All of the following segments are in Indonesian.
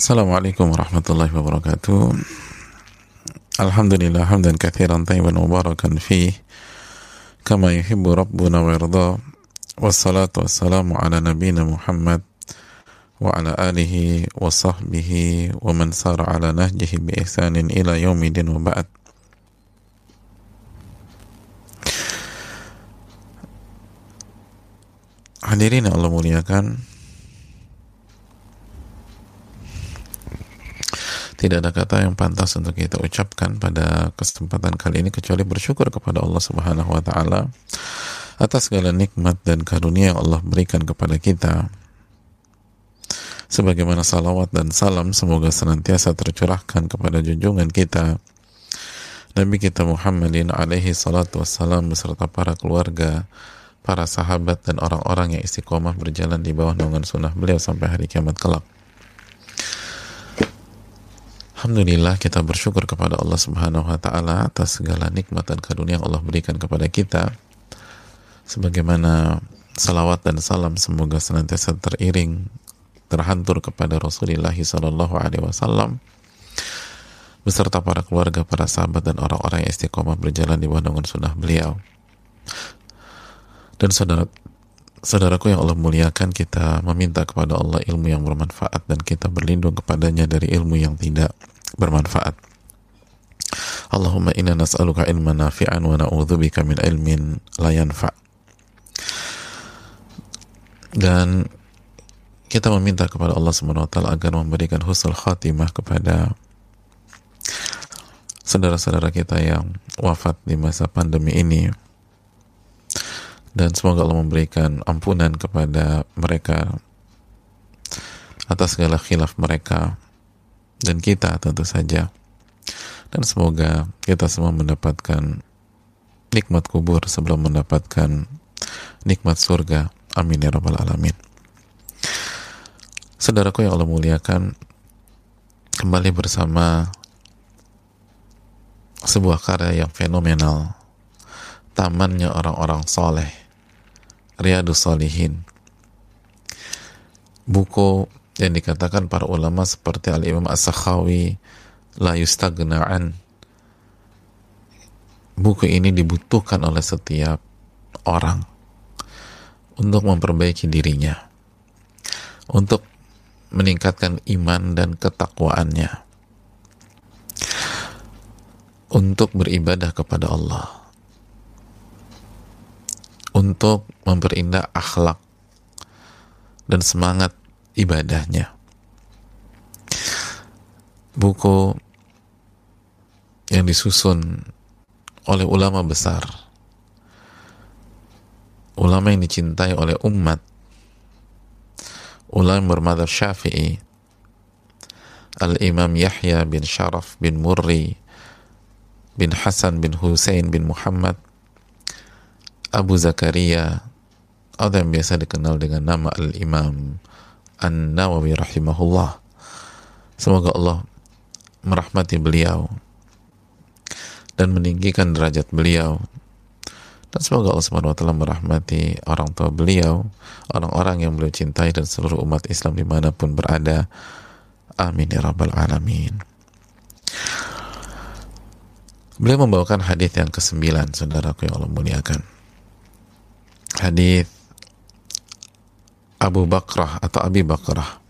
Assalamualaikum warahmatullahi wabarakatuh Alhamdulillah hamdan kathiran tayyiban mubarakan fih kama yuhibbu rabbuna wa yarda wassalatu wassalamu ala nabina Muhammad sahbihi wa man sara ala nahjihi bi ihsanin ila yaumidin wa ba'd Hadirin yang Allah muliakan Tidak ada kata yang pantas untuk kita ucapkan pada kesempatan kali ini kecuali bersyukur kepada Allah Subhanahu wa taala atas segala nikmat dan karunia yang Allah berikan kepada kita. Sebagaimana salawat dan salam semoga senantiasa tercurahkan kepada junjungan kita Nabi kita Muhammadin alaihi salatu wassalam beserta para keluarga, para sahabat dan orang-orang yang istiqomah berjalan di bawah naungan sunnah beliau sampai hari kiamat kelak. Alhamdulillah kita bersyukur kepada Allah Subhanahu wa taala atas segala nikmat dan karunia yang Allah berikan kepada kita. Sebagaimana salawat dan salam semoga senantiasa teriring terhantur kepada Rasulullah sallallahu alaihi wasallam beserta para keluarga, para sahabat dan orang-orang yang istiqomah berjalan di bawah naungan sunnah beliau. Dan saudara saudaraku yang Allah muliakan kita meminta kepada Allah ilmu yang bermanfaat dan kita berlindung kepadanya dari ilmu yang tidak bermanfaat. Allahumma inna nas'aluka ilman nafi'an wa na'udzubika min ilmin la yanfa'. Dan kita meminta kepada Allah Subhanahu wa taala agar memberikan husnul khatimah kepada saudara-saudara kita yang wafat di masa pandemi ini. Dan semoga Allah memberikan ampunan kepada mereka atas segala khilaf mereka dan kita tentu saja. Dan semoga kita semua mendapatkan nikmat kubur sebelum mendapatkan nikmat surga. Amin ya rabbal alamin saudaraku yang Allah muliakan kembali bersama sebuah karya yang fenomenal tamannya orang-orang soleh Riyadus Solihin buku yang dikatakan para ulama seperti Al-Imam As-Sakhawi la yustagna'an buku ini dibutuhkan oleh setiap orang untuk memperbaiki dirinya untuk meningkatkan iman dan ketakwaannya. Untuk beribadah kepada Allah. Untuk memperindah akhlak dan semangat ibadahnya. Buku yang disusun oleh ulama besar, ulama yang dicintai oleh umat, ulama bermadhab syafi'i, Al-Imam Yahya bin Sharaf bin Murri bin Hasan bin Hussein bin Muhammad Abu Zakaria atau yang biasa dikenal dengan nama Al-Imam An-Nawawi rahimahullah. Semoga Allah merahmati beliau dan meninggikan derajat beliau. Dan semoga Allah Subhanahu wa taala merahmati orang tua beliau, orang-orang yang beliau cintai dan seluruh umat Islam di mana pun berada. Amin ya rabbal alamin. Beliau membawakan hadis yang kesembilan, saudaraku yang Allah muliakan. Hadis Abu Bakrah atau Abi Bakrah.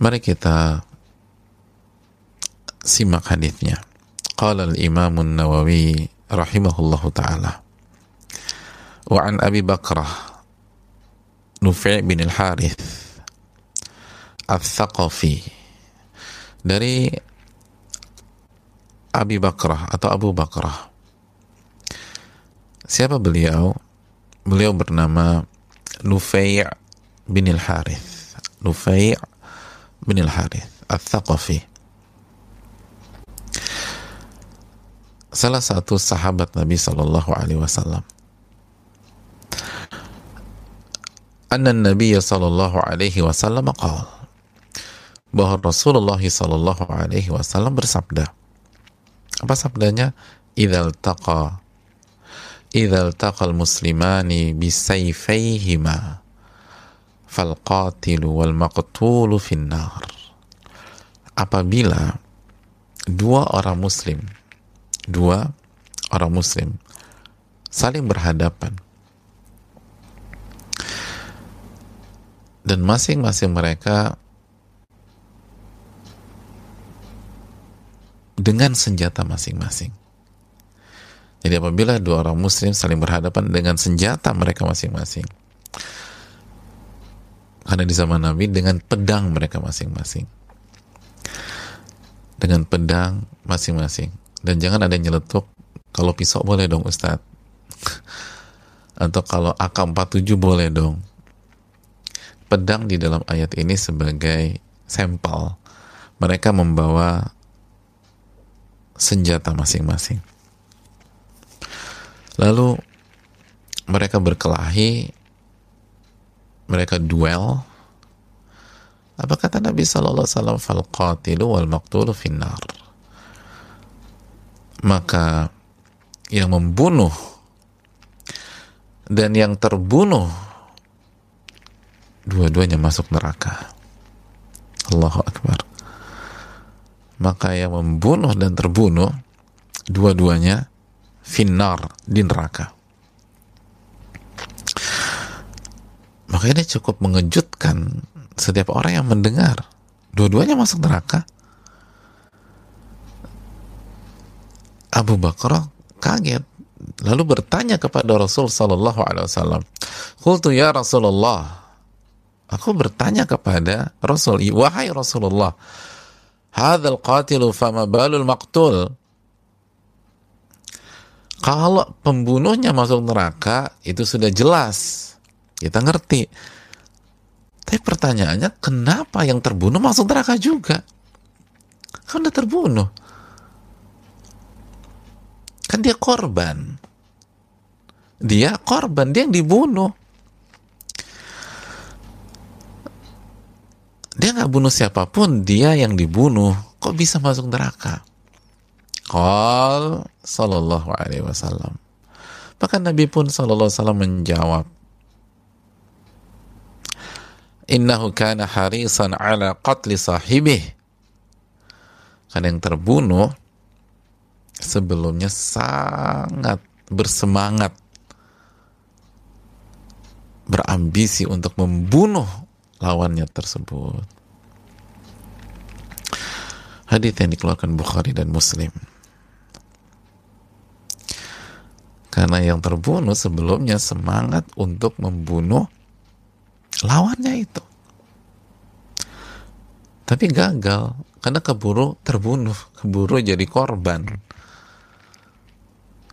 Mari kita simak hadisnya. Qala al-Imam an-Nawawi rahimahullahu taala. Wa an Abi Bakrah Nufi' bin al-Harith Al-Thaqafi dari Abi Bakrah atau Abu Bakrah. Siapa beliau? Beliau bernama Nufai' bin al-Harith Nufai' bin al-Harith Al-Thaqafi salah satu sahabat Nabi Sallallahu Alaihi Wasallam Anna Nabi Sallallahu Alaihi Wasallam qal bahwa Rasulullah Shallallahu Alaihi Wasallam bersabda. Apa sabdanya? Idal taqa idal taqal muslimani bisayfayhima fal qatilu wal maqtulu finnar. Apabila dua orang muslim, dua orang muslim saling berhadapan dan masing-masing mereka dengan senjata masing-masing. Jadi apabila dua orang muslim saling berhadapan dengan senjata mereka masing-masing. Karena di zaman Nabi dengan pedang mereka masing-masing. Dengan pedang masing-masing. Dan jangan ada yang nyeletuk, kalau pisau boleh dong Ustadz. Atau kalau AK-47 boleh dong. Pedang di dalam ayat ini sebagai sampel. Mereka membawa senjata masing-masing. Lalu mereka berkelahi, mereka duel. Apa kata Nabi Sallallahu Alaihi Wasallam? Fal qatilu wal maqtulu finnar. Maka yang membunuh dan yang terbunuh dua-duanya masuk neraka. Allahu Akbar maka yang membunuh dan terbunuh dua-duanya finnar di neraka. Maka ini cukup mengejutkan setiap orang yang mendengar dua-duanya masuk neraka. Abu Bakar kaget lalu bertanya kepada Rasul sallallahu alaihi wasallam, "Qultu ya Rasulullah." Aku bertanya kepada Rasul, "Wahai Rasulullah, hadzal qatilu fama balul maqtul? Kalau pembunuhnya masuk neraka itu sudah jelas kita ngerti. Tapi pertanyaannya kenapa yang terbunuh masuk neraka juga? Kan udah terbunuh kan dia korban. Dia korban dia yang dibunuh. Dia nggak bunuh siapa pun dia yang dibunuh. Kok bisa masuk neraka? Qal sallallahu alaihi wasallam. Maka Nabi pun sallallahu alaihi wasallam menjawab innahu kana harisan ala qatli sahibih karena yang terbunuh sebelumnya sangat bersemangat berambisi untuk membunuh lawannya tersebut. Hadis yang dikeluarkan Bukhari dan Muslim. Karena yang terbunuh sebelumnya semangat untuk membunuh lawannya itu. Tapi gagal karena keburu terbunuh, keburu jadi korban.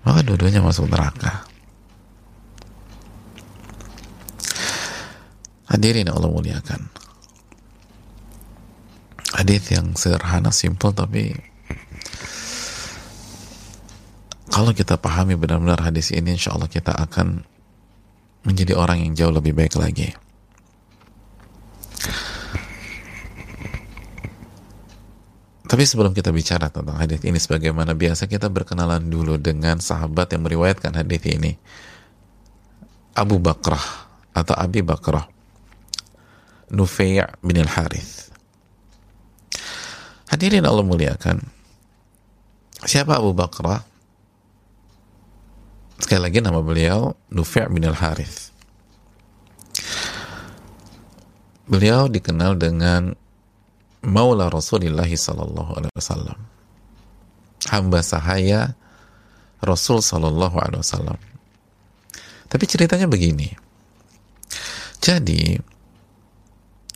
Maka dua-duanya masuk neraka. Hadirin Allah muliakan. Hadis yang sederhana, simple tapi kalau kita pahami benar-benar hadis ini, insya Allah kita akan menjadi orang yang jauh lebih baik lagi. Tapi sebelum kita bicara tentang hadis ini, sebagaimana biasa kita berkenalan dulu dengan sahabat yang meriwayatkan hadis ini, Abu Bakrah atau Abi Bakrah Nufai' bin al-Harith. Hadirin Allah muliakan. Siapa Abu Bakar? Sekali lagi nama beliau Nufai' bin al-Harith. Beliau dikenal dengan Maula Rasulullah sallallahu alaihi wasallam. Hamba sahaya Rasul sallallahu alaihi wasallam. Tapi ceritanya begini. Jadi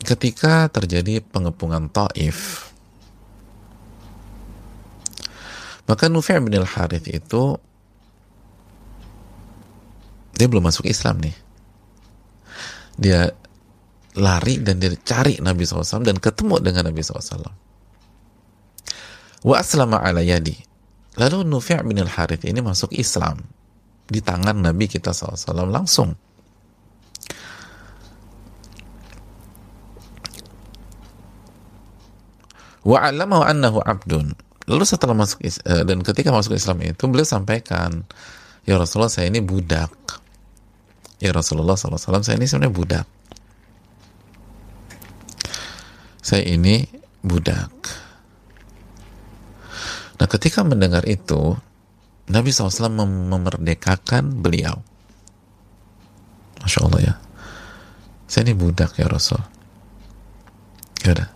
ketika terjadi pengepungan Taif maka Nufi' bin al-Harith itu dia belum masuk Islam nih dia lari dan dia cari Nabi SAW dan ketemu dengan Nabi SAW wa aslama ala yadi. Lalu Nufi' bin al-Harith ini masuk Islam di tangan Nabi kita SAW langsung. Wa 'allamahu annahu 'abdun. Lalu setelah masuk uh, dan ketika masuk Islam itu beliau sampaikan ya Rasulullah saya ini budak. Ya Rasulullah SAW saya ini sebenarnya budak saya ini budak. Nah ketika mendengar itu Nabi SAW mem memerdekakan beliau. Masya Allah ya. Saya ini budak ya Rasul. Ya udah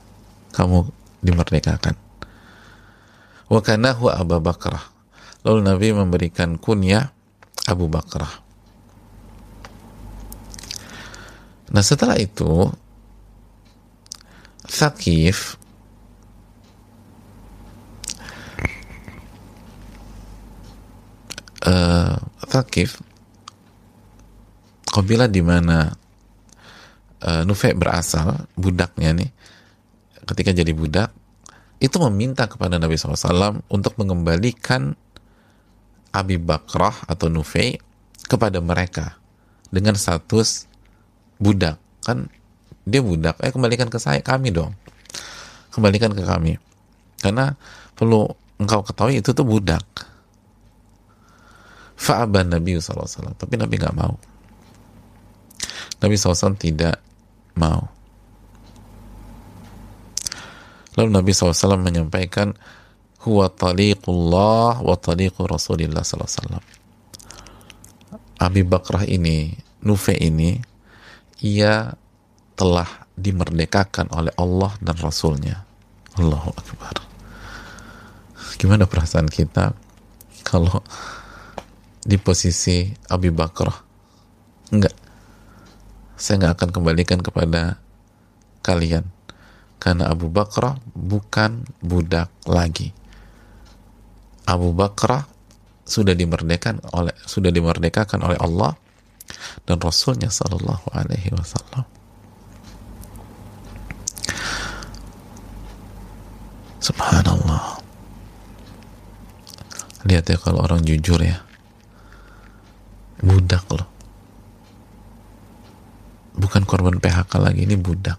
kamu dimerdekakan. Wakanahu Abu Bakrah. Lalu Nabi memberikan kunyah Abu Bakrah. Nah setelah itu Thaqif. Uh, Thaqif kabilah di mana uh, Nufai berasal budaknya nih ketika jadi budak itu meminta kepada Nabi SAW untuk mengembalikan Abi Bakrah atau Nufai kepada mereka dengan status budak. Kan dia budak. Eh kembalikan ke saya kami dong. Kembalikan ke kami. Karena perlu engkau ketahui itu tuh budak. Fa'aban Nabi SAW tapi Nabi nggak mau. Nabi SAW tidak mau. Lalu Nabi SAW menyampaikan, Huwa taliqullah wa taliqu Rasulillah SAW. Abi Bakrah ini, Nufe ini, ia telah dimerdekakan oleh Allah dan Rasulnya. Allahu Akbar. Gimana perasaan kita kalau di posisi Abi Bakrah? Enggak saya nggak akan kembalikan kepada kalian karena Abu Bakrah bukan budak lagi Abu Bakrah sudah dimerdekakan oleh sudah dimerdekakan oleh Allah dan Rasulnya Shallallahu Alaihi Wasallam. Subhanallah. Lihat ya kalau orang jujur ya. Budak loh. Bukan korban PHK lagi ini budak.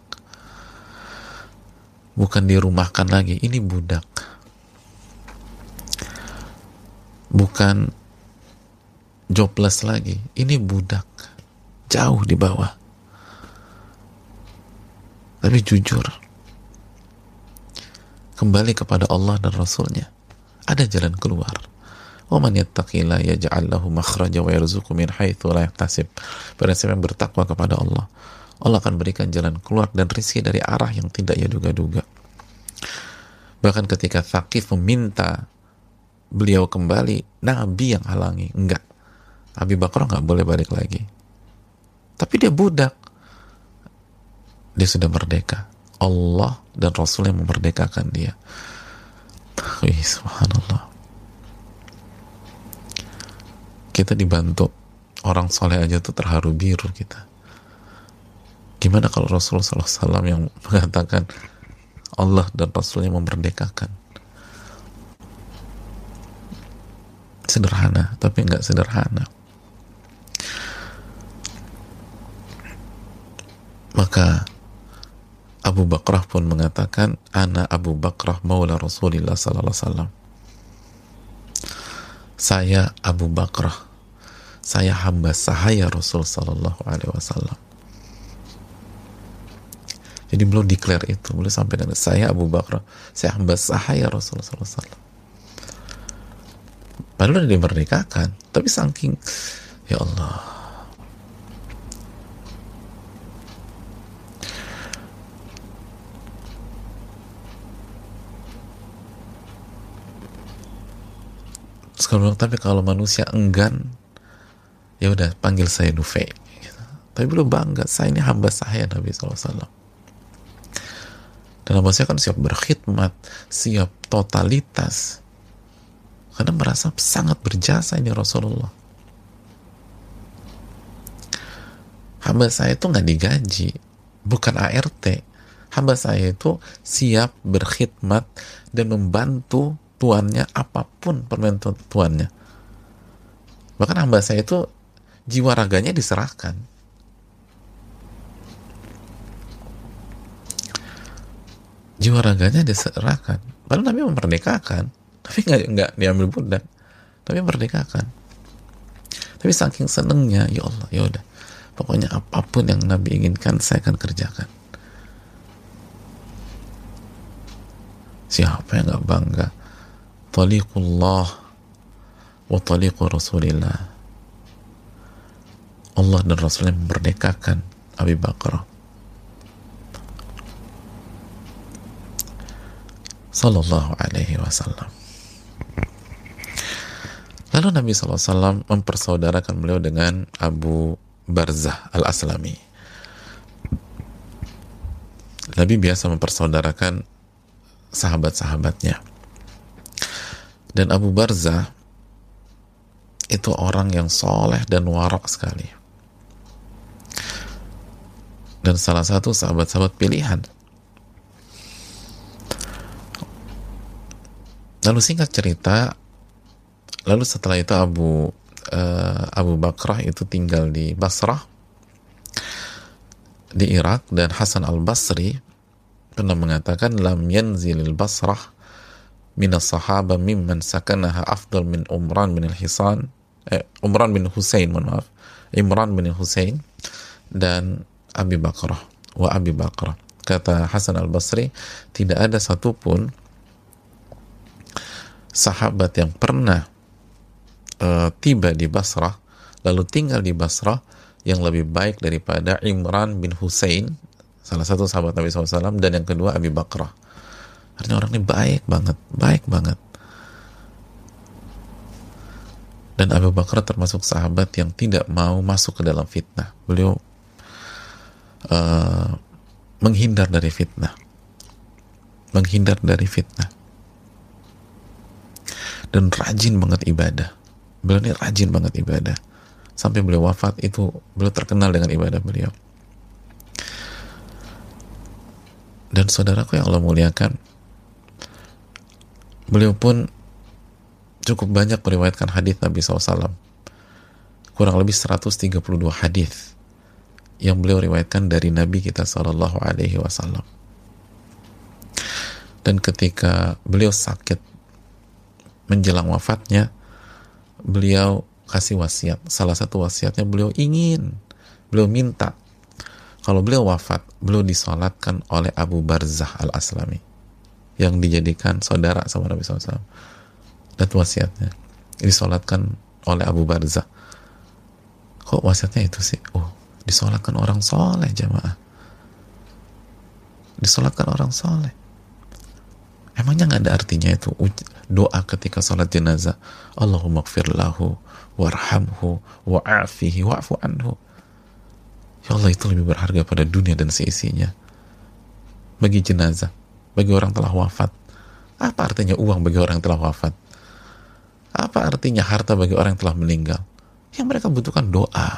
Bukan dirumahkan lagi ini budak. Bukan jobless lagi ini budak. Jauh di bawah. Tapi jujur kembali kepada Allah dan Rasulnya ada jalan keluar وَمَنْ يَتَّقِ اللَّهَ يَجْعَلْ لَهُ مَخْرَجًا وَيَرْزُقُ مِنْ حَيْثُ لَا يَحْتَسِبُ Pada siapa yang bertakwa kepada Allah, Allah akan berikan jalan keluar dan rizki dari arah yang tidak ia duga-duga. Bahkan ketika Thaqif meminta beliau kembali, Nabi yang halangi. Enggak. Abi Bakar nggak boleh balik lagi. Tapi dia budak. Dia sudah merdeka. Allah dan Rasul yang memerdekakan dia. Wih, subhanallah. Kita dibantu. Orang soleh aja tuh terharu biru kita. Gimana kalau Rasulullah SAW yang mengatakan Allah dan Rasulnya memerdekakan? Sederhana tapi nggak sederhana. Maka Abu Bakrah pun mengatakan ana Abu Bakrah maula Rasulullah sallallahu alaihi wasallam saya Abu Bakrah saya hamba sahaya Rasul Sallallahu Alaihi Wasallam. Jadi belum declare itu, belum sampai dengan saya Abu Bakar, saya hamba sahaya Rasul Sallallahu Alaihi Wasallam. Padahal udah dimerdekakan, tapi saking ya Allah. Sekarang tapi kalau manusia enggan ya udah panggil saya Nufai gitu. tapi belum bangga saya ini hamba saya Nabi SAW dan hamba saya kan siap berkhidmat siap totalitas. Karena merasa sangat berjasa ini Rasulullah. Hamba saya itu nggak digaji bukan ART hamba saya itu siap berkhidmat dan membantu tuannya apa pun permintaan tuannya. Bahkan hamba saya itu jiwa raganya diserahkan. jiwa raganya diserahkan. Padahal Nabi memerdekakan. Tapi nggak nggak diambil budak tapi memerdekakan tapi saking senengnya ya Allah ya udah. Pokoknya apa pun yang Nabi inginkan saya akan kerjakan. Siapa yang nggak bangga taliqullah wa taliqu rasulillah Allah dan Rasulnya memerdekakan Abi Bakar Sallallahu alaihi wasallam Lalu Nabi SAW mempersaudarakan beliau dengan Abu Barzah al-Aslami. Nabi biasa mempersaudarakan sahabat-sahabatnya. Dan Abu Barzah itu orang yang soleh dan warak sekali. Dan salah satu sahabat-sahabat pilihan. Lalu singkat cerita, lalu setelah itu Abu uh, Abu Bakrah itu tinggal di Basrah di Irak dan Hasan al Basri pernah mengatakan lam yanzilil Basrah minas sahaba mimman sakanaha afdal min Umran bin al-Hisan. Eh, Umran bin Husain maaf. Imran bin Husain dan Abi Bakrah. Wa Abi Bakrah. Kata Hasan al Basri tidak ada satupun sahabat yang pernah uh, tiba di Basrah lalu tinggal di Basrah yang lebih baik daripada Imran bin Husain salah satu sahabat Nabi SAW dan yang kedua Abi Bakrah artinya orang ini baik banget baik banget. Dan Abu Bakar termasuk sahabat yang tidak mau masuk ke dalam fitnah. Beliau uh, menghindar dari fitnah. Menghindar dari fitnah. Dan rajin banget ibadah. Beliau ini rajin banget ibadah. Sampai beliau wafat itu beliau terkenal dengan ibadah beliau. Dan saudaraku yang Allah muliakan beliau pun cukup banyak meriwayatkan hadis Nabi SAW kurang lebih 132 hadis yang beliau riwayatkan dari Nabi kita Shallallahu Alaihi Wasallam. Dan ketika beliau sakit menjelang wafatnya beliau kasih wasiat. Salah satu wasiatnya beliau ingin, beliau minta. Kalau beliau wafat, beliau disolatkan oleh Abu Barzah al-Aslami yang dijadikan saudara sama Nabi SAW. Dan wasiatnya disolatkan oleh Abu Barzah. Kok wasiatnya itu sih? Oh, disolatkan orang soleh jamaah. Disolatkan orang soleh. Emangnya nggak ada artinya itu doa ketika sholat jenazah Allahumma lahu warhamhu wa'afihi wa'fu anhu ya Allah itu lebih berharga pada dunia dan seisinya bagi jenazah bagi orang telah wafat. Apa artinya uang bagi orang yang telah wafat? Apa artinya harta bagi orang yang telah meninggal? Yang mereka butuhkan doa.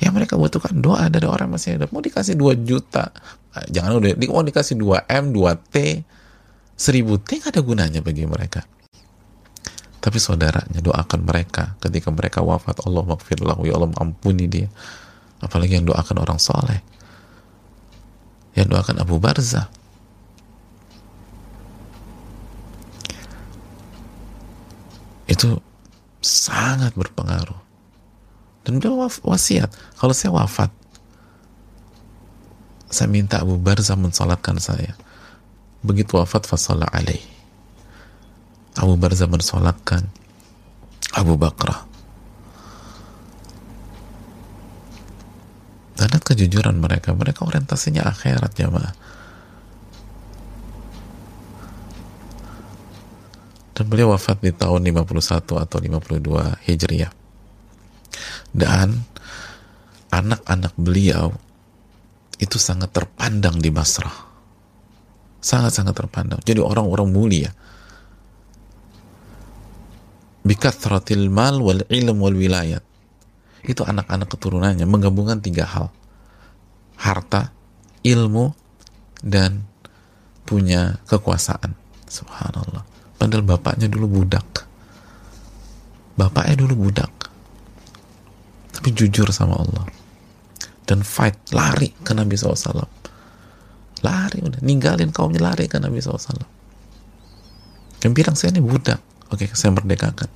Yang mereka butuhkan doa dari orang masih ada mau dikasih 2 juta? Ah, jangan udah mau dikasih 2M 2T 1000 T gak ada gunanya bagi mereka. Tapi saudaranya doakan mereka ketika mereka wafat. Allah makfirlahu ya Allah ampuni dia. Apalagi yang doakan orang soleh yang doakan Abu Barza itu sangat berpengaruh. Dan dia wasiat. Kalau saya wafat saya minta Abu Barzah mensolatkan saya. Begitu wafat fasalla alaih. Abu Barzah mensolatkan Abu Bakrah dan kejujuran mereka mereka orientasinya akhirat jamaah dan beliau wafat di tahun 51 atau 52 Hijriah dan anak-anak beliau itu sangat terpandang di Basrah. Sangat-sangat terpandang. Jadi orang-orang mulia. Bikathratil mal wal ilm wal wilayat. Itu anak-anak keturunannya menggabungkan tiga hal. Harta, ilmu, dan punya kekuasaan. Subhanallah. Padahal bapaknya dulu budak. Bapaknya dulu budak. Tapi jujur sama Allah dan fight lari ke Nabi SAW lari udah ninggalin kaumnya lari kan Nabi SAW yang bilang saya ini budak oke saya merdekakan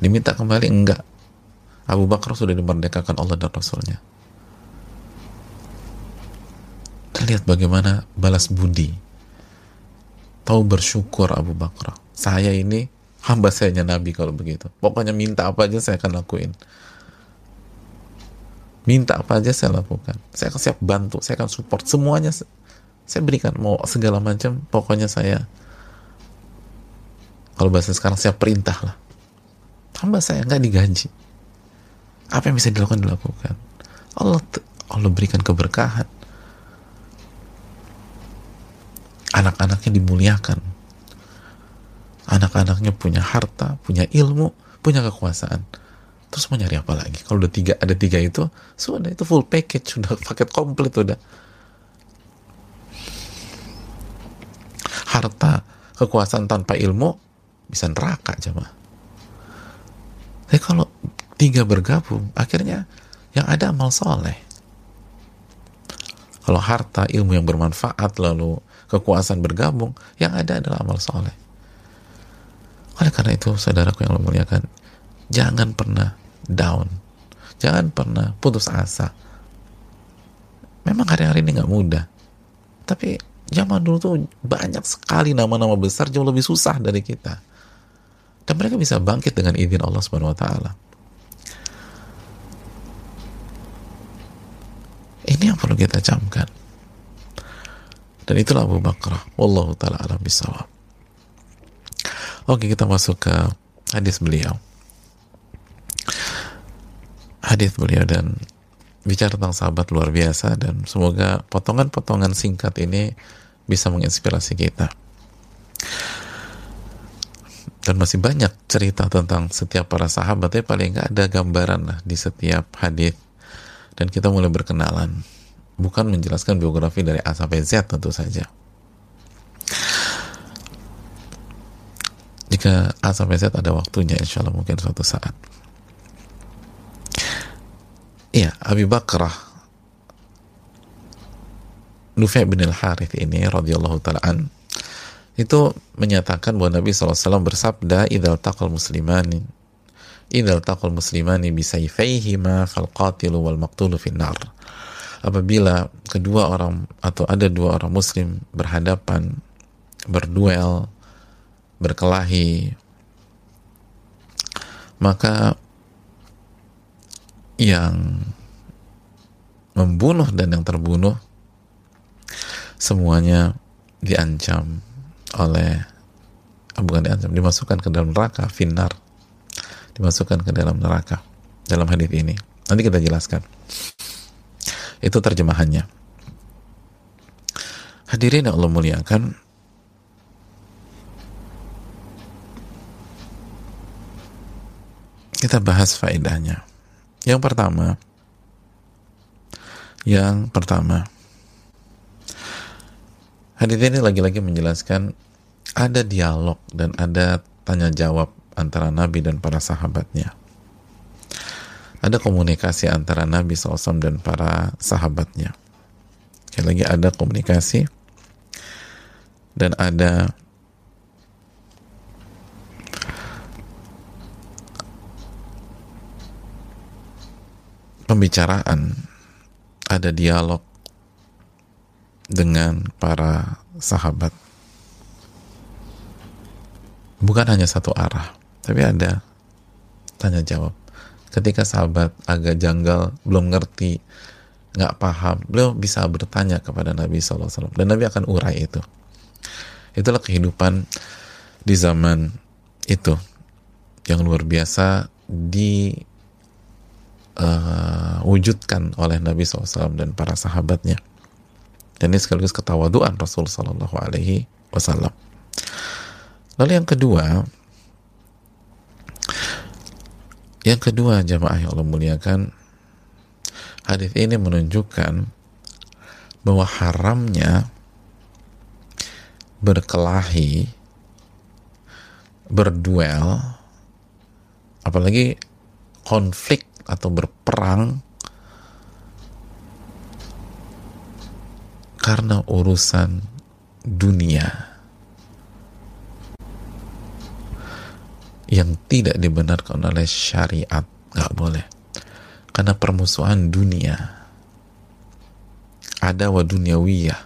diminta kembali? Enggak. Abu Bakar sudah dimerdekakan Allah dan Rasulnya. Lihat bagaimana balas budi. Tahu bersyukur Abu Bakar. Saya ini hamba sayanya Nabi kalau begitu. Pokoknya minta apa aja saya akan lakuin. Minta apa aja saya lakukan. Saya akan siap bantu. Saya akan support. Semuanya saya berikan. Mau segala macam pokoknya saya kalau bahasa sekarang saya perintah lah hamba saya nggak digaji apa yang bisa dilakukan dilakukan. Allah Allah berikan keberkahan. Anak-anaknya dimuliakan. Anak-anaknya punya harta punya ilmu punya kekuasaan. Terus mau nyari apa lagi? Kalau udah tiga ada tiga itu sudah itu full package sudah paket komplit udah. Harta kekuasaan tanpa ilmu bisa neraka coba tapi kalau tiga bergabung akhirnya yang ada amal soleh kalau harta ilmu yang bermanfaat lalu kekuasaan bergabung yang ada adalah amal soleh oleh karena itu saudaraku yang lo muliakan jangan pernah down. Jangan pernah putus asa. Memang hari-hari ini nggak mudah. Tapi zaman dulu tuh banyak sekali nama-nama besar jauh lebih susah dari kita. Dan mereka bisa bangkit dengan izin Allah Subhanahu wa taala. Ini yang perlu kita camkan. Dan itulah Abu Bakar. Wallahu taala alam bisawab. Oke, kita masuk ke hadis beliau hadis beliau dan bicara tentang sahabat luar biasa dan semoga potongan-potongan singkat ini bisa menginspirasi kita. Dan masih banyak cerita tentang setiap para sahabat, tapi paling nggak ada gambaran lah di setiap hadis. Dan kita mulai berkenalan, bukan menjelaskan biografi dari A sampai Z tentu saja. Jika A sampai Z ada waktunya, insya Allah mungkin suatu saat. Iya, Abi Bakrah Nufi bin al-Harith ini radhiyallahu taala itu menyatakan bahwa Nabi SAW bersabda idal taqal muslimani idal taqal muslimani bisayfaihima fal qatilu wal maqtulu finnar. Apabila kedua orang atau ada dua orang muslim berhadapan berduel berkelahi maka yang membunuh dan yang terbunuh semuanya diancam oleh ah, bukan diancam dimasukkan ke dalam neraka finar dimasukkan ke dalam neraka dalam hadis ini. Nanti kita jelaskan. Itu terjemahannya. Hadirin yang Allah muliakan. Kita bahas faedahnya. Yang pertama, yang pertama, hadis ini lagi-lagi menjelaskan ada dialog dan ada tanya jawab antara Nabi dan para sahabatnya. Ada komunikasi antara Nabi SAW dan para sahabatnya. Sekali lagi ada komunikasi dan ada pembicaraan, ada dialog dengan para sahabat. Bukan hanya satu arah, tapi ada tanya jawab. Ketika sahabat agak janggal, belum ngerti, nggak paham, beliau bisa bertanya kepada Nabi SAW dan Nabi akan urai itu. Itulah kehidupan di zaman itu yang luar biasa di uh, wujudkan oleh Nabi SAW dan para sahabatnya. Dan ini sekaligus ketawaduan Rasul Sallallahu Alaihi Wasallam. Lalu yang kedua, yang kedua jamaah yang Allah muliakan, hadis ini menunjukkan bahwa haramnya berkelahi, berduel, apalagi konflik atau berperang karena urusan dunia yang tidak dibenarkan oleh syariat nggak boleh. Karena permusuhan dunia ada wa duniawiyah.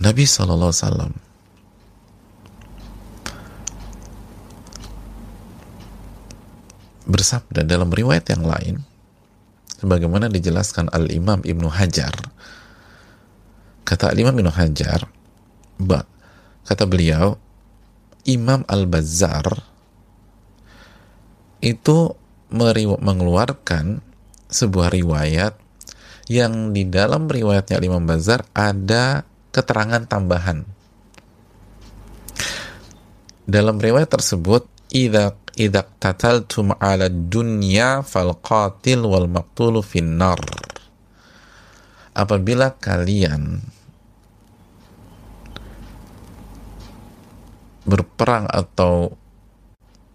Nabi SAW bersabda dalam riwayat yang lain sebagaimana dijelaskan Al-Imam Ibnu Hajar kata Al-Imam Ibnu Hajar kata beliau Imam Al-Bazzar itu mengeluarkan sebuah riwayat yang di dalam riwayatnya Imam Bazar ada keterangan tambahan. Dalam riwayat tersebut, idza tataltum 'ala dunya fal qatil wal maqtulu finnar. Apabila kalian berperang atau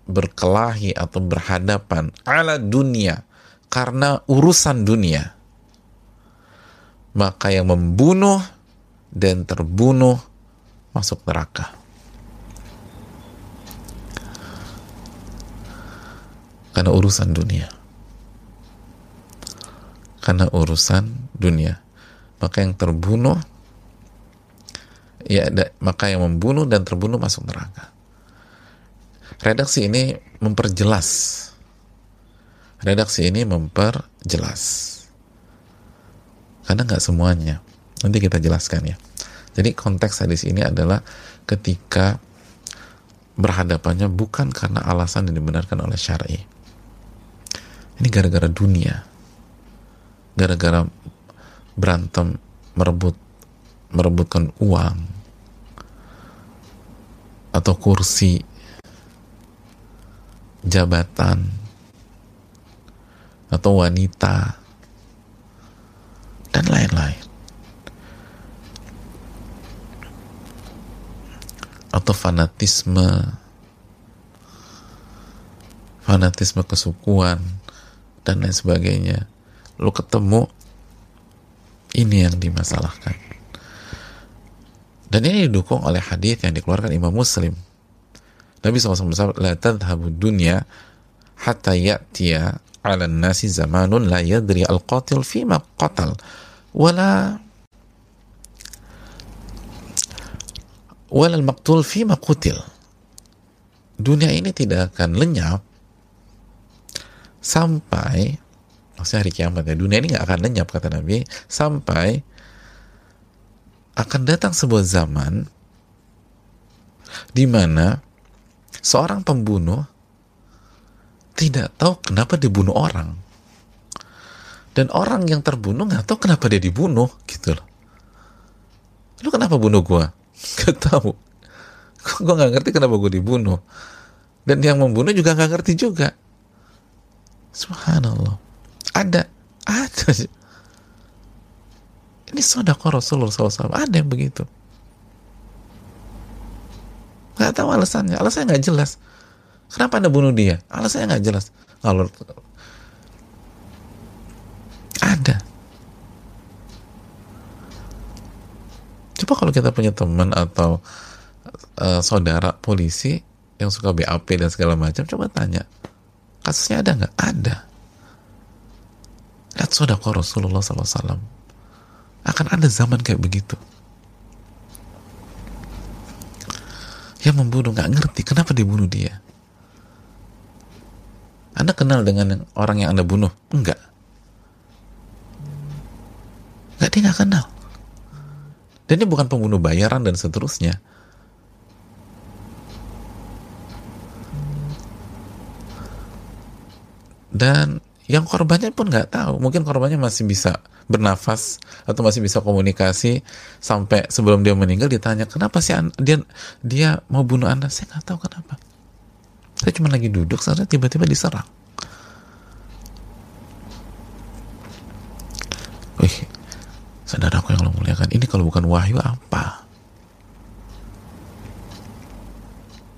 berkelahi atau berhadapan ala dunia karena urusan dunia maka yang membunuh dan terbunuh masuk neraka karena urusan dunia karena urusan dunia maka yang terbunuh ya da, maka yang membunuh dan terbunuh masuk neraka. Redaksi ini memperjelas. Redaksi ini memperjelas. Karena nggak semuanya. Nanti kita jelaskan ya. Jadi konteks hadis ini adalah ketika berhadapannya bukan karena alasan yang dibenarkan oleh syar'i. Ini gara-gara dunia. Gara-gara berantem, merebut merebutkan uang, atau kursi jabatan. Atau wanita. Dan lain-lain. Atau fanatisme. Fanatisme kesukuan dan lain sebagainya lu ketemu ini yang dimasalahkan dan ini didukung oleh hadis yang dikeluarkan Imam Muslim. Nabi SAW La tadhabu dunya hatta ya'tiya ala nasi zamanun la yadri al-qatil fima qatal wala wala al-maqtul fima qutil. Dunia ini tidak akan lenyap sampai maksudnya hari kiamat ya dunia ini nggak akan lenyap kata Nabi. Sampai akan datang sebuah zaman di mana seorang pembunuh tidak tahu kenapa dibunuh orang. Dan orang yang terbunuh nggak tahu kenapa dia dibunuh gitu loh. Lu kenapa bunuh gue gak tahu. Gue nggak ngerti kenapa gue dibunuh. Dan yang membunuh juga nggak ngerti juga subhanallah ada ada ini sodako Rasulullah SAW. Ada yang begitu. Gak tahu alasannya. Alasannya nggak jelas. Kenapa anda bunuh dia? Alasannya nggak jelas. Kalau ada. Coba kalau kita punya teman atau uh, saudara polisi yang suka BAP dan segala macam, coba tanya. Kasusnya ada nggak? Ada. Lihat sodako Rasulullah SAW akan ada zaman kayak begitu. Yang membunuh nggak ngerti kenapa dibunuh dia. Anda kenal dengan orang yang Anda bunuh? Enggak. Enggak, dia nggak kenal. Dan dia bukan pembunuh bayaran dan seterusnya. Dan yang korbannya pun nggak tahu. Mungkin korbannya masih bisa bernafas atau masih bisa komunikasi sampai sebelum dia meninggal ditanya kenapa sih dia dia mau bunuh anda saya nggak tahu kenapa. Saya cuma lagi duduk saja tiba-tiba diserang. Wih, saudaraku yang lo muliakan ini kalau bukan wahyu apa?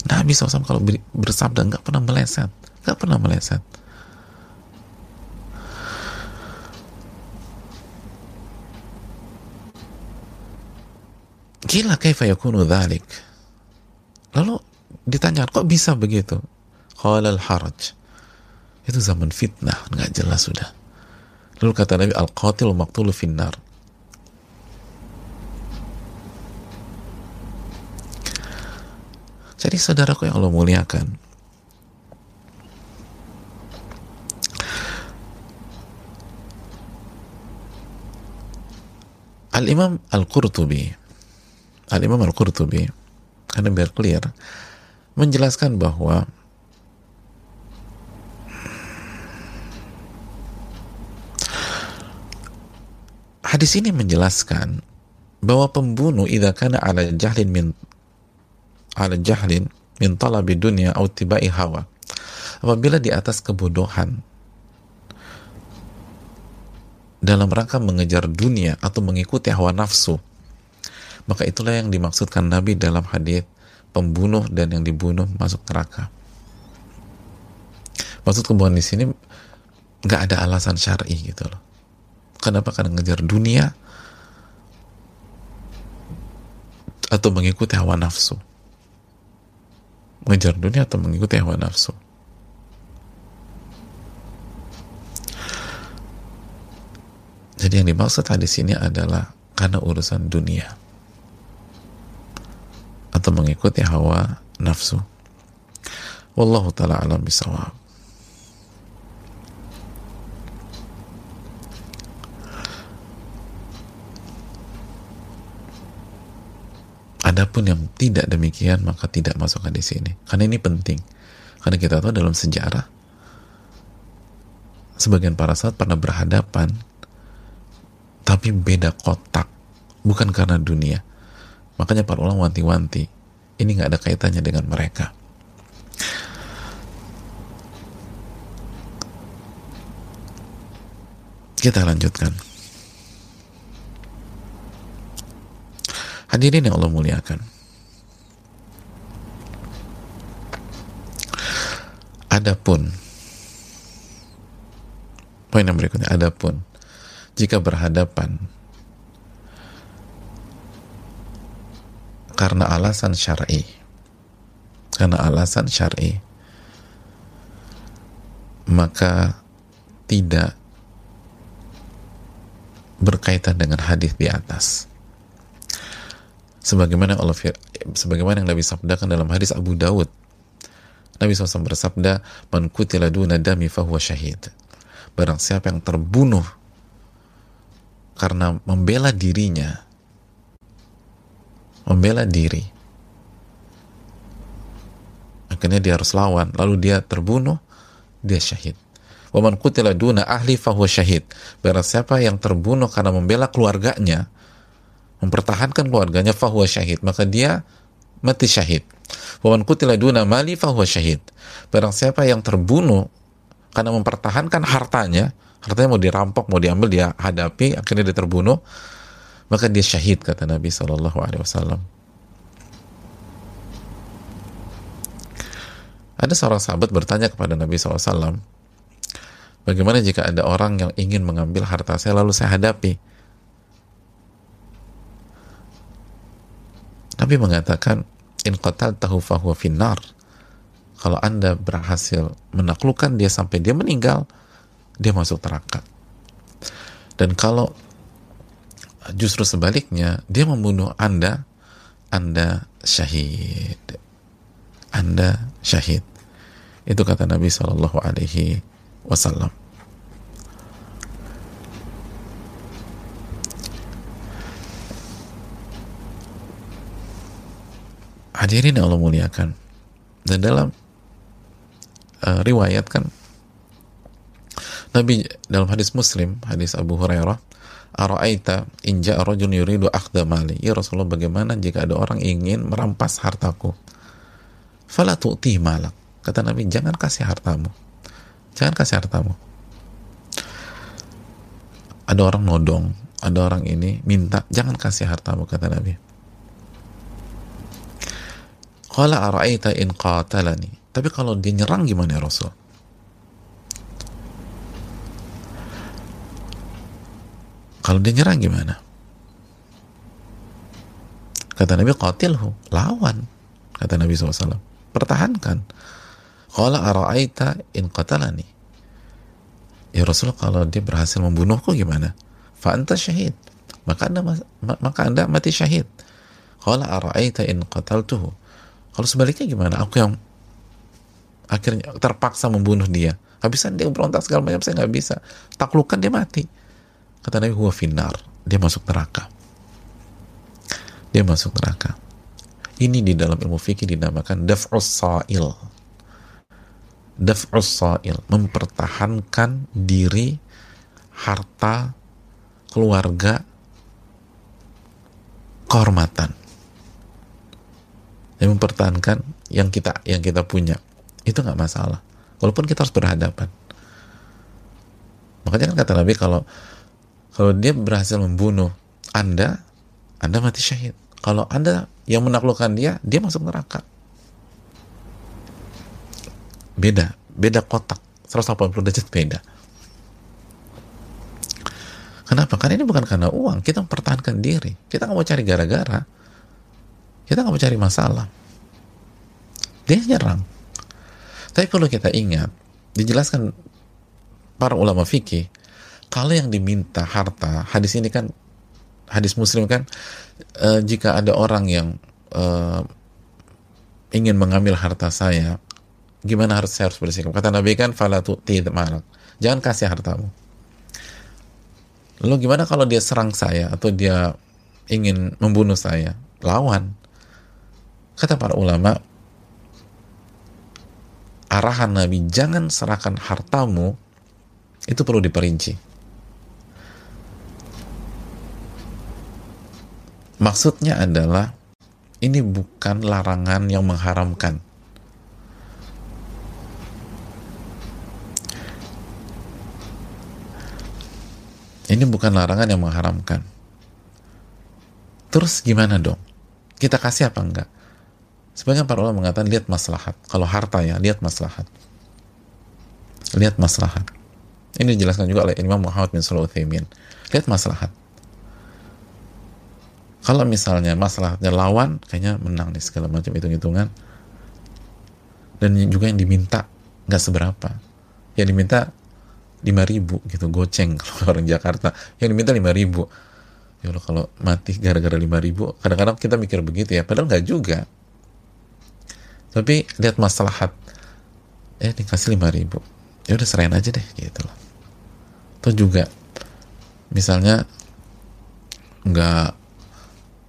Nabi SAW kalau bersabda nggak pernah meleset. Nggak pernah meleset Kila kaifa yakunu dhalik? Lalu ditanya, kok bisa begitu? Qala al-haraj. Itu zaman fitnah, nggak jelas sudah. Lalu kata Nabi, al-qatil maqtulu finnar. Jadi saudaraku yang Allah muliakan, Al-Imam Al-Qurtubi Al-Imam Al-Qurtubi karena biar clear menjelaskan bahwa hadis ini menjelaskan bahwa pembunuh idza kana ala jahlin min ala jahlin min talabi dunya au tibai hawa apabila di atas kebodohan dalam rangka mengejar dunia atau mengikuti hawa nafsu maka itulah yang dimaksudkan Nabi dalam hadis pembunuh dan yang dibunuh masuk neraka. Maksud kebohongan di sini nggak ada alasan syar'i gitu loh. Kenapa? Karena ngejar dunia atau mengikuti hawa nafsu. Mengejar dunia atau mengikuti hawa nafsu. Jadi yang dimaksud hadis ini adalah karena urusan dunia atau mengikuti hawa nafsu. Wallahu taala alam bisawab. Adapun yang tidak demikian maka tidak masuk hadis ini. Karena ini penting. Karena kita tahu dalam sejarah sebagian para sahabat pernah berhadapan tapi beda kotak bukan karena dunia makanya para ulama wanti-wanti ini nggak ada kaitannya dengan mereka. Kita lanjutkan. Hadirin yang Allah muliakan. Adapun poin yang berikutnya adapun jika berhadapan karena alasan syar'i. Karena alasan syar'i. Maka tidak berkaitan dengan hadis di atas. Sebagaimana Allah sebagaimana yang Nabi sabdakan dalam hadis Abu Dawud. Nabi SAW bersabda man kutila duna dami fahuwa syahid. Barang siapa yang terbunuh karena membela dirinya membela diri. Akhirnya dia harus lawan. Lalu dia terbunuh dia syahid. Waman kutila duna ahli fahuwa syahid. Barang siapa yang terbunuh karena membela keluarganya mempertahankan keluarganya fahuwa syahid maka dia mati syahid. Waman kutila duna mali fahuwa syahid. Barang siapa yang terbunuh karena mempertahankan hartanya hartanya mau dirampok mau diambil dia hadapi akhirnya dia terbunuh maka dia syahid kata Nabi Shallallahu Alaihi Wasallam. Ada seorang sahabat bertanya kepada Nabi SAW bagaimana jika ada orang yang ingin mengambil harta saya lalu saya hadapi? Nabi mengatakan in qatal tahu fahuwa finnar. Kalau anda berhasil menaklukkan dia sampai dia meninggal dia masuk neraka. Dan kalau justru sebaliknya, dia membunuh Anda, Anda syahid. Anda syahid. Itu kata Nabi Shallallahu Alaihi Wasallam. Hadirin yang Allah muliakan. Dan dalam uh, riwayat kan Nabi dalam hadis Muslim, hadis Abu Hurairah, Ara'aita inja rajul yuridu akhdha mali. Ya Rasulullah, bagaimana jika ada orang ingin merampas hartaku? Fala tu'ti malak. Kata Nabi, jangan kasih hartamu. Jangan kasih hartamu. Ada orang nodong, ada orang ini minta, jangan kasih hartamu, kata Nabi. Qala ara'aita in qatalani. Tapi kalau dia nyerang gimana ya Rasul? Kalau dia nyerang gimana? Kata Nabi, qatilhu, lawan. Kata Nabi SAW, pertahankan. Qala ara'aita in qatalani. Ya Rasul, kalau dia berhasil membunuhku gimana? Fa'anta syahid. Maka anda, maka anda mati syahid. Qala ara'aita in qataltuhu. Kalau sebaliknya gimana? Aku yang akhirnya terpaksa membunuh dia. Habisan dia berontak segala macam, saya nggak bisa. Taklukan dia mati. Kata Nabi, huwa finar. Dia masuk neraka dia masuk neraka. Ini di dalam ilmu fikih dinamakan daf'us sa'il. Daf'us sa'il, mempertahankan diri, harta, keluarga, kehormatan. Yang mempertahankan yang kita yang kita punya. Itu nggak masalah. Walaupun kita harus berhadapan. Makanya kan kata Nabi kalau kalau dia berhasil membunuh Anda, Anda mati syahid. Kalau Anda yang menaklukkan dia, dia masuk neraka. Beda, beda kotak. 180 derajat beda. Kenapa? Karena ini bukan karena uang. Kita mempertahankan diri. Kita nggak mau cari gara-gara. Kita nggak mau cari masalah. Dia nyerang. Tapi perlu kita ingat, dijelaskan para ulama fikih, kalau yang diminta harta, hadis ini kan hadis muslim kan uh, jika ada orang yang uh, ingin mengambil harta saya gimana harus saya harus bersikap? Kata Nabi kan falatu marak jangan kasih hartamu. Lalu gimana kalau dia serang saya atau dia ingin membunuh saya? Lawan. Kata para ulama arahan Nabi jangan serahkan hartamu itu perlu diperinci Maksudnya adalah ini bukan larangan yang mengharamkan. Ini bukan larangan yang mengharamkan. Terus gimana dong? Kita kasih apa enggak? Sebagian para ulama mengatakan lihat maslahat. Kalau harta ya, lihat maslahat. Lihat maslahat. Ini dijelaskan juga oleh Imam Muhammad bin Salah Lihat maslahat kalau misalnya masalahnya lawan, kayaknya menang nih segala macam hitung-hitungan. Dan juga yang diminta nggak seberapa. Yang diminta 5 ribu gitu, goceng kalau orang Jakarta. Yang diminta 5 ribu. Ya Allah kalau mati gara-gara 5 ribu, kadang-kadang kita mikir begitu ya, padahal nggak juga. Tapi lihat masalah eh dikasih 5 ribu. Ya udah serain aja deh gitu loh. Atau juga misalnya nggak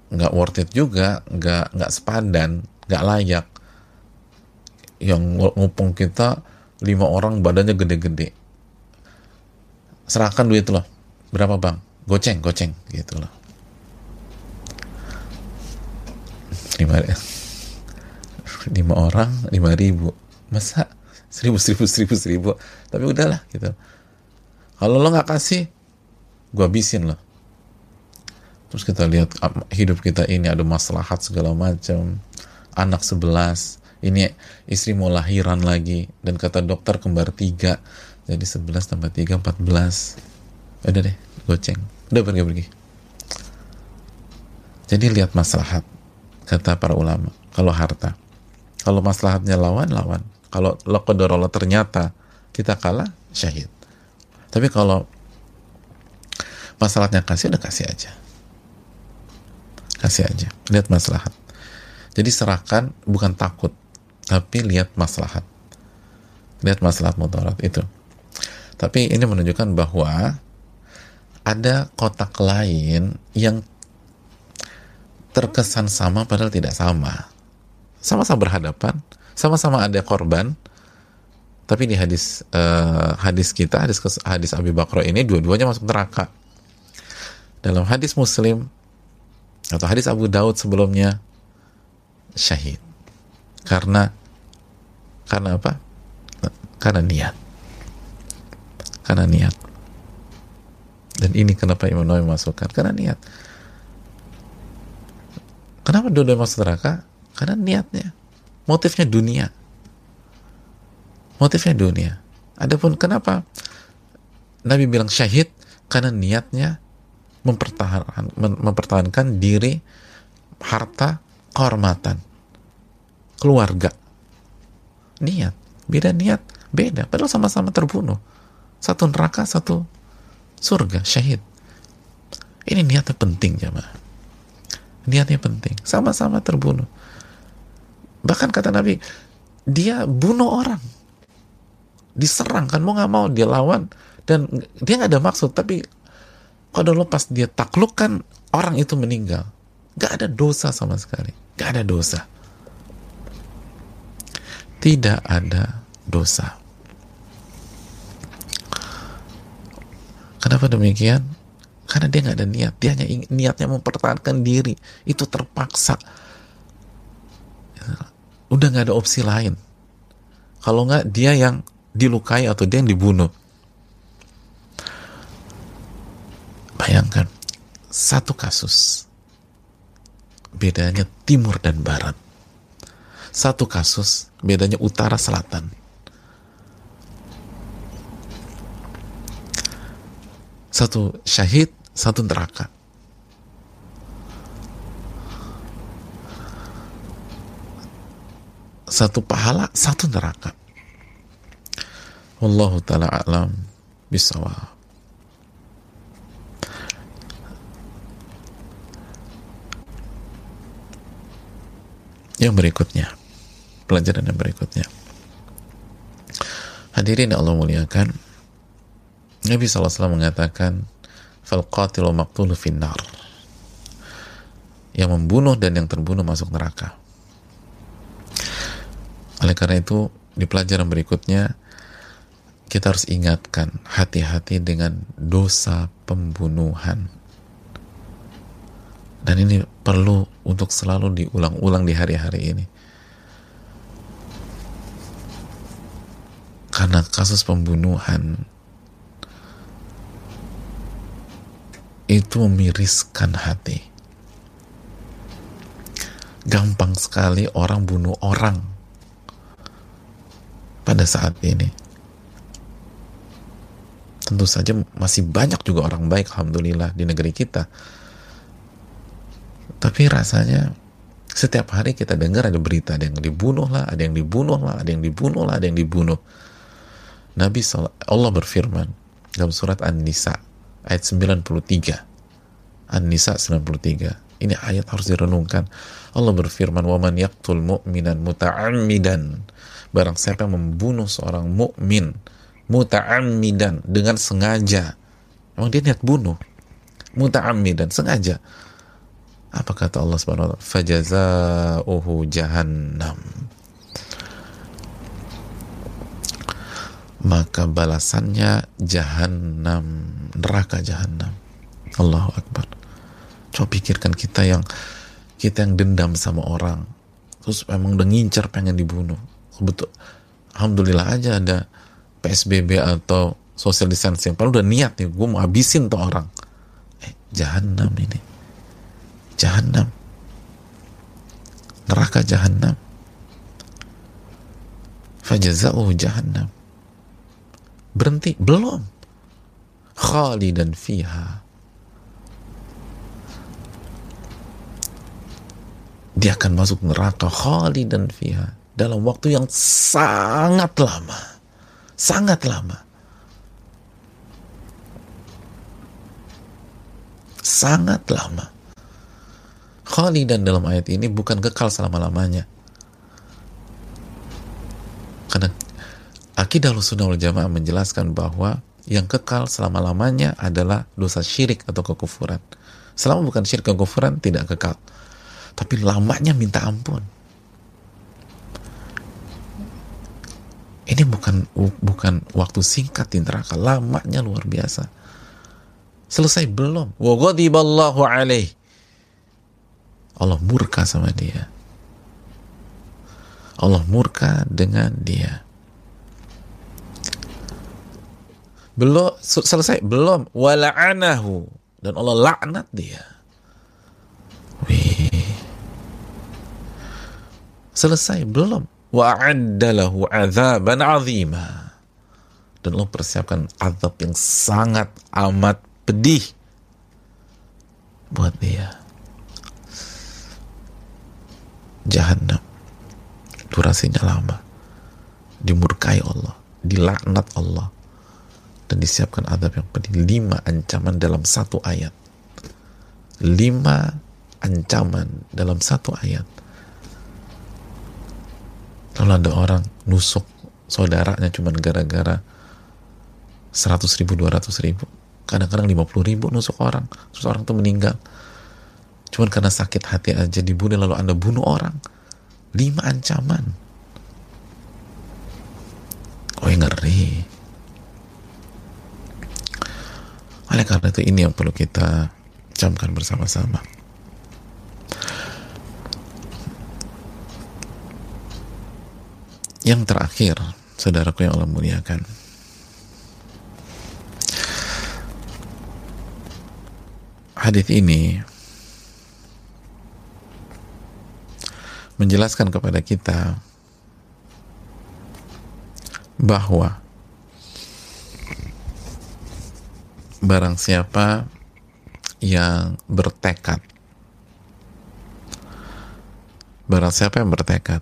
nggak worth it juga nggak nggak sepadan nggak layak. Yang ngupung kita lima orang badannya gede-gede. Serahkan duit loh berapa bang? Goceng goceng gitu loh. Lima lima orang lima ribu. Masa seribu seribu seribu seribu? Tapi udahlah gitu. Kalau lo nggak kasih gue habisin loh terus kita lihat hidup kita ini ada maslahat segala macam. Anak sebelas ini istri mau lahiran lagi. Dan kata dokter kembar tiga. Jadi sebelas tambah tiga empat belas. Udah deh goceng. Udah pergi pergi. Jadi lihat maslahat kata para ulama. Kalau harta. Kalau maslahatnya lawan lawan. Kalau Allah ternyata kita kalah syahid. Tapi kalau masalahnya kasih udah kasih aja kasih aja. Lihat maslahat. Jadi serahkan bukan takut tapi lihat maslahat. Lihat maslahat mudarat itu. Tapi ini menunjukkan bahwa ada kotak lain yang terkesan sama padahal tidak sama. Sama-sama berhadapan sama-sama ada korban. Tapi di hadis uh, hadis kita hadis hadis Abi Bakro ini dua-duanya masuk neraka. Dalam hadis Muslim atau hadis Abu Daud sebelumnya syahid. Karena karena apa? Karena niat. Karena niat. Dan ini kenapa Imam Nawawi masukkan karena niat. Kenapa dua-dua masuk neraka? Karena niatnya. Motifnya dunia. Motifnya dunia. Adapun kenapa Nabi bilang syahid? Karena niatnya mempertahankan mempertahankan diri harta, kehormatan, keluarga. Niat, beda niat, beda. Padahal sama-sama terbunuh. Satu neraka, satu surga, syahid. Ini niatnya penting jamaah. Niatnya penting. Sama-sama terbunuh. Bahkan kata Nabi, dia bunuh orang. Diserang kan, mau nggak mau dia lawan. Dan dia nggak ada maksud, tapi kalau lepas dia taklukkan, orang itu meninggal. Gak ada dosa sama sekali. Gak ada dosa. Tidak ada dosa. Kenapa demikian? Karena dia nggak ada niat, dia hanya ingin, niatnya mempertahankan diri, itu terpaksa. Udah nggak ada opsi lain. Kalau nggak dia yang dilukai atau dia yang dibunuh. Bayangkan satu kasus, bedanya timur dan barat. Satu kasus, bedanya utara selatan satu syahid, satu neraka. Satu pahala, satu neraka. Wallahu ta'ala a'lam bisawab. Yang berikutnya, pelajaran yang berikutnya. Hadirin Allah muliakan, Nabi SAW mengatakan fal qatilu maqtulu finnar. Yang membunuh dan yang terbunuh masuk neraka. Oleh karena itu di pelajaran berikutnya kita harus ingatkan hati-hati dengan dosa pembunuhan dan ini perlu untuk selalu diulang-ulang di hari-hari ini karena kasus pembunuhan itu memiriskan hati. Gampang sekali orang bunuh orang pada saat ini. Tentu saja masih banyak juga orang baik, alhamdulillah di negeri kita. Tapi rasanya setiap hari kita dengar ada berita ada yang dibunuh lah, ada yang dibunuh lah, ada yang dibunuh lah, ada yang dibunuh. Nabi Allah berfirman dalam surat An-Nisa ayat 93 An-Nisa 93 ini ayat harus direnungkan. Allah berfirman wa man yaqtul mu'minan muta'ammidan. Barang siapa yang membunuh seorang mukmin muta'ammidan dengan sengaja. Emang dia niat bunuh. Muta'ammidan sengaja apa kata Allah Subhanahu wa taala? Fajazauhu jahannam. Maka balasannya jahanam neraka jahanam Allahu Akbar. Coba pikirkan kita yang kita yang dendam sama orang. Terus memang udah ngincar pengen dibunuh. Betul. Alhamdulillah aja ada PSBB atau social distancing. Padahal udah niat nih gue mau habisin tuh orang. Eh jahanam ini jahanam neraka jahanam fajaza'uhu jahannam. Berhenti belum. Khalidan fiha. Dia akan masuk neraka khalidan fiha. Dalam waktu yang sangat lama. Sangat lama. Sangat lama khalidan dalam ayat ini bukan kekal selama-lamanya karena Akidah Sunnah wal Jamaah menjelaskan bahwa yang kekal selama-lamanya adalah dosa syirik atau kekufuran. Selama bukan syirik kekufuran tidak kekal. Tapi lamanya minta ampun. Ini bukan bukan waktu singkat di neraka, lamanya luar biasa. Selesai belum? Wa ghadiballahu alaih. Allah murka sama dia. Allah murka dengan dia. belum selesai. Belum. Wala'anahu. Dan Allah laknat dia. Wih. selesai. Belum. Wa'addalahu azaban azima. Dan Allah persiapkan azab yang sangat amat pedih buat dia Jahannam. Durasinya lama. Dimurkai Allah. Dilaknat Allah. Dan disiapkan adab yang pedih. Lima ancaman dalam satu ayat. Lima ancaman dalam satu ayat. Lalu ada orang nusuk saudaranya cuma gara-gara 100 ribu, 200 ribu. Kadang-kadang 50 ribu nusuk orang. Terus orang itu meninggal. Cuman karena sakit hati aja dibunuh lalu anda bunuh orang. Lima ancaman. Oh yang ngeri. Oleh karena itu ini yang perlu kita camkan bersama-sama. Yang terakhir, saudaraku yang Allah muliakan. Hadis ini menjelaskan kepada kita bahwa barang siapa yang bertekad barang siapa yang bertekad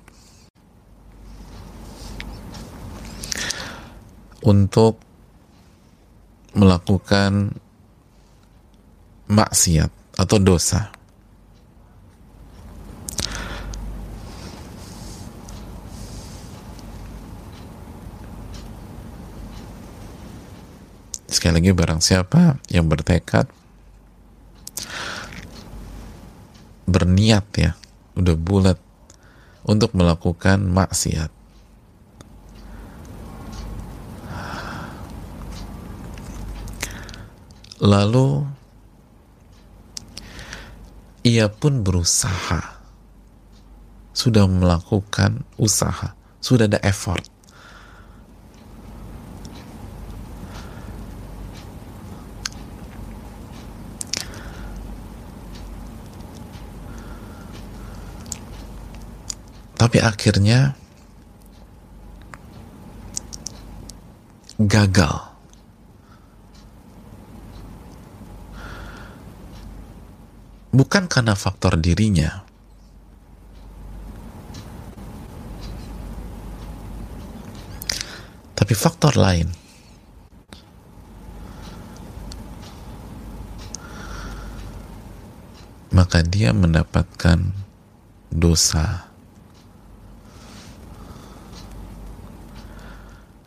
untuk melakukan maksiat atau dosa sekali lagi barang siapa yang bertekad berniat ya udah bulat untuk melakukan maksiat. Lalu ia pun berusaha. Sudah melakukan usaha. Sudah ada effort tapi akhirnya gagal. Bukan karena faktor dirinya, tapi faktor lain. Maka dia mendapatkan dosa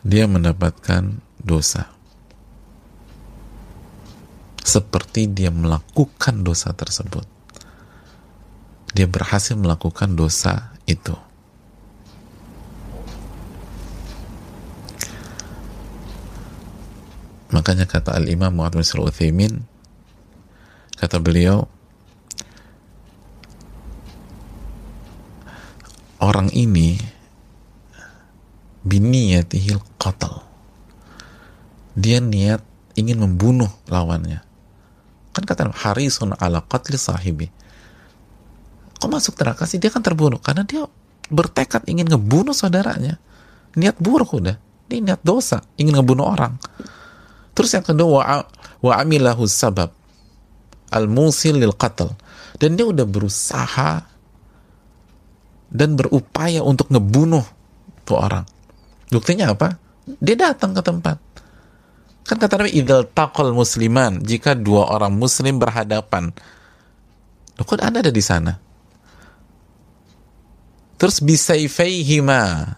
dia mendapatkan dosa. Seperti dia melakukan dosa tersebut. Dia berhasil melakukan dosa itu. Makanya kata Al-Imam Muhammad bin Uthaymin, kata beliau, orang ini biniyatihil qatl dia niat ingin membunuh lawannya. Kan kata harisun ala qatli sahibi. Kok masuk neraka sih? Dia kan terbunuh karena dia bertekad ingin ngebunuh saudaranya. Niat buruk udah. Dia niat dosa ingin ngebunuh orang. Terus yang kedua wa, wa amilahu sabab al musil lil qatl dan dia udah berusaha dan berupaya untuk ngebunuh tuh orang Buktinya apa? Dia datang ke tempat. Kan kata Nabi, idal taqal musliman, jika dua orang muslim berhadapan. Loh, kok Anda ada di sana? Terus bisaifayhima.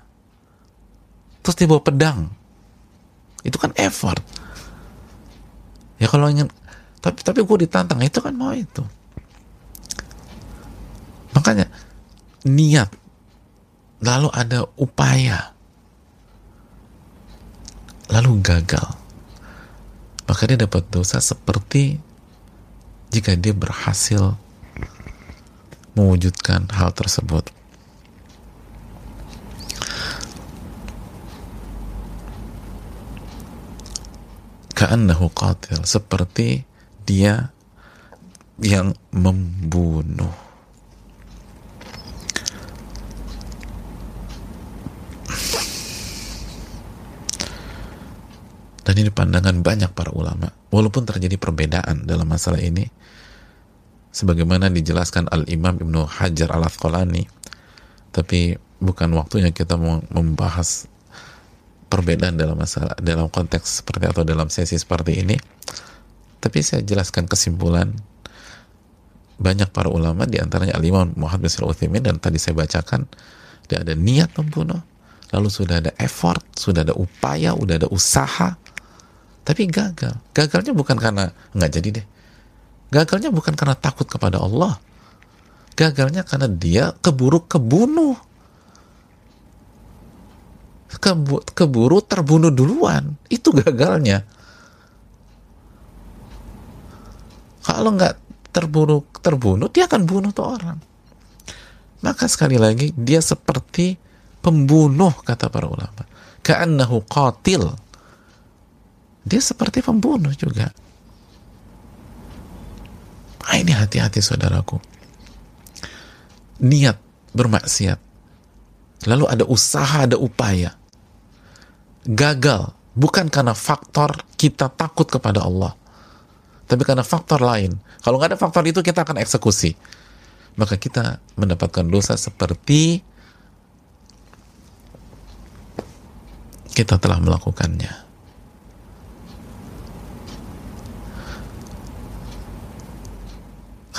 Terus dia bawa pedang. Itu kan effort. Ya kalau ingin, tapi tapi gue ditantang, itu kan mau itu. Makanya, niat. Lalu ada upaya lalu gagal. Maka dia dapat dosa seperti jika dia berhasil mewujudkan hal tersebut. Ka'annahu qatil seperti dia yang membunuh Dan ini pandangan banyak para ulama. Walaupun terjadi perbedaan dalam masalah ini, sebagaimana dijelaskan Al-Imam Ibnu Hajar Al-Asqalani tapi bukan waktunya kita membahas perbedaan dalam masalah dalam konteks seperti atau dalam sesi seperti ini tapi saya jelaskan kesimpulan banyak para ulama di antaranya Al-Imam Muhammad bin Uthaymin dan tadi saya bacakan dia ada niat membunuh lalu sudah ada effort sudah ada upaya sudah ada usaha tapi gagal. Gagalnya bukan karena nggak jadi deh. Gagalnya bukan karena takut kepada Allah. Gagalnya karena dia keburu kebunuh. Kebu keburu terbunuh duluan. Itu gagalnya. Kalau nggak terburu terbunuh dia akan bunuh tuh orang. Maka sekali lagi dia seperti pembunuh kata para ulama. Ka'annahu qatil dia seperti pembunuh juga ah, ini hati-hati saudaraku niat bermaksiat lalu ada usaha ada upaya gagal bukan karena faktor kita takut kepada Allah tapi karena faktor lain. Kalau nggak ada faktor itu kita akan eksekusi. Maka kita mendapatkan dosa seperti kita telah melakukannya.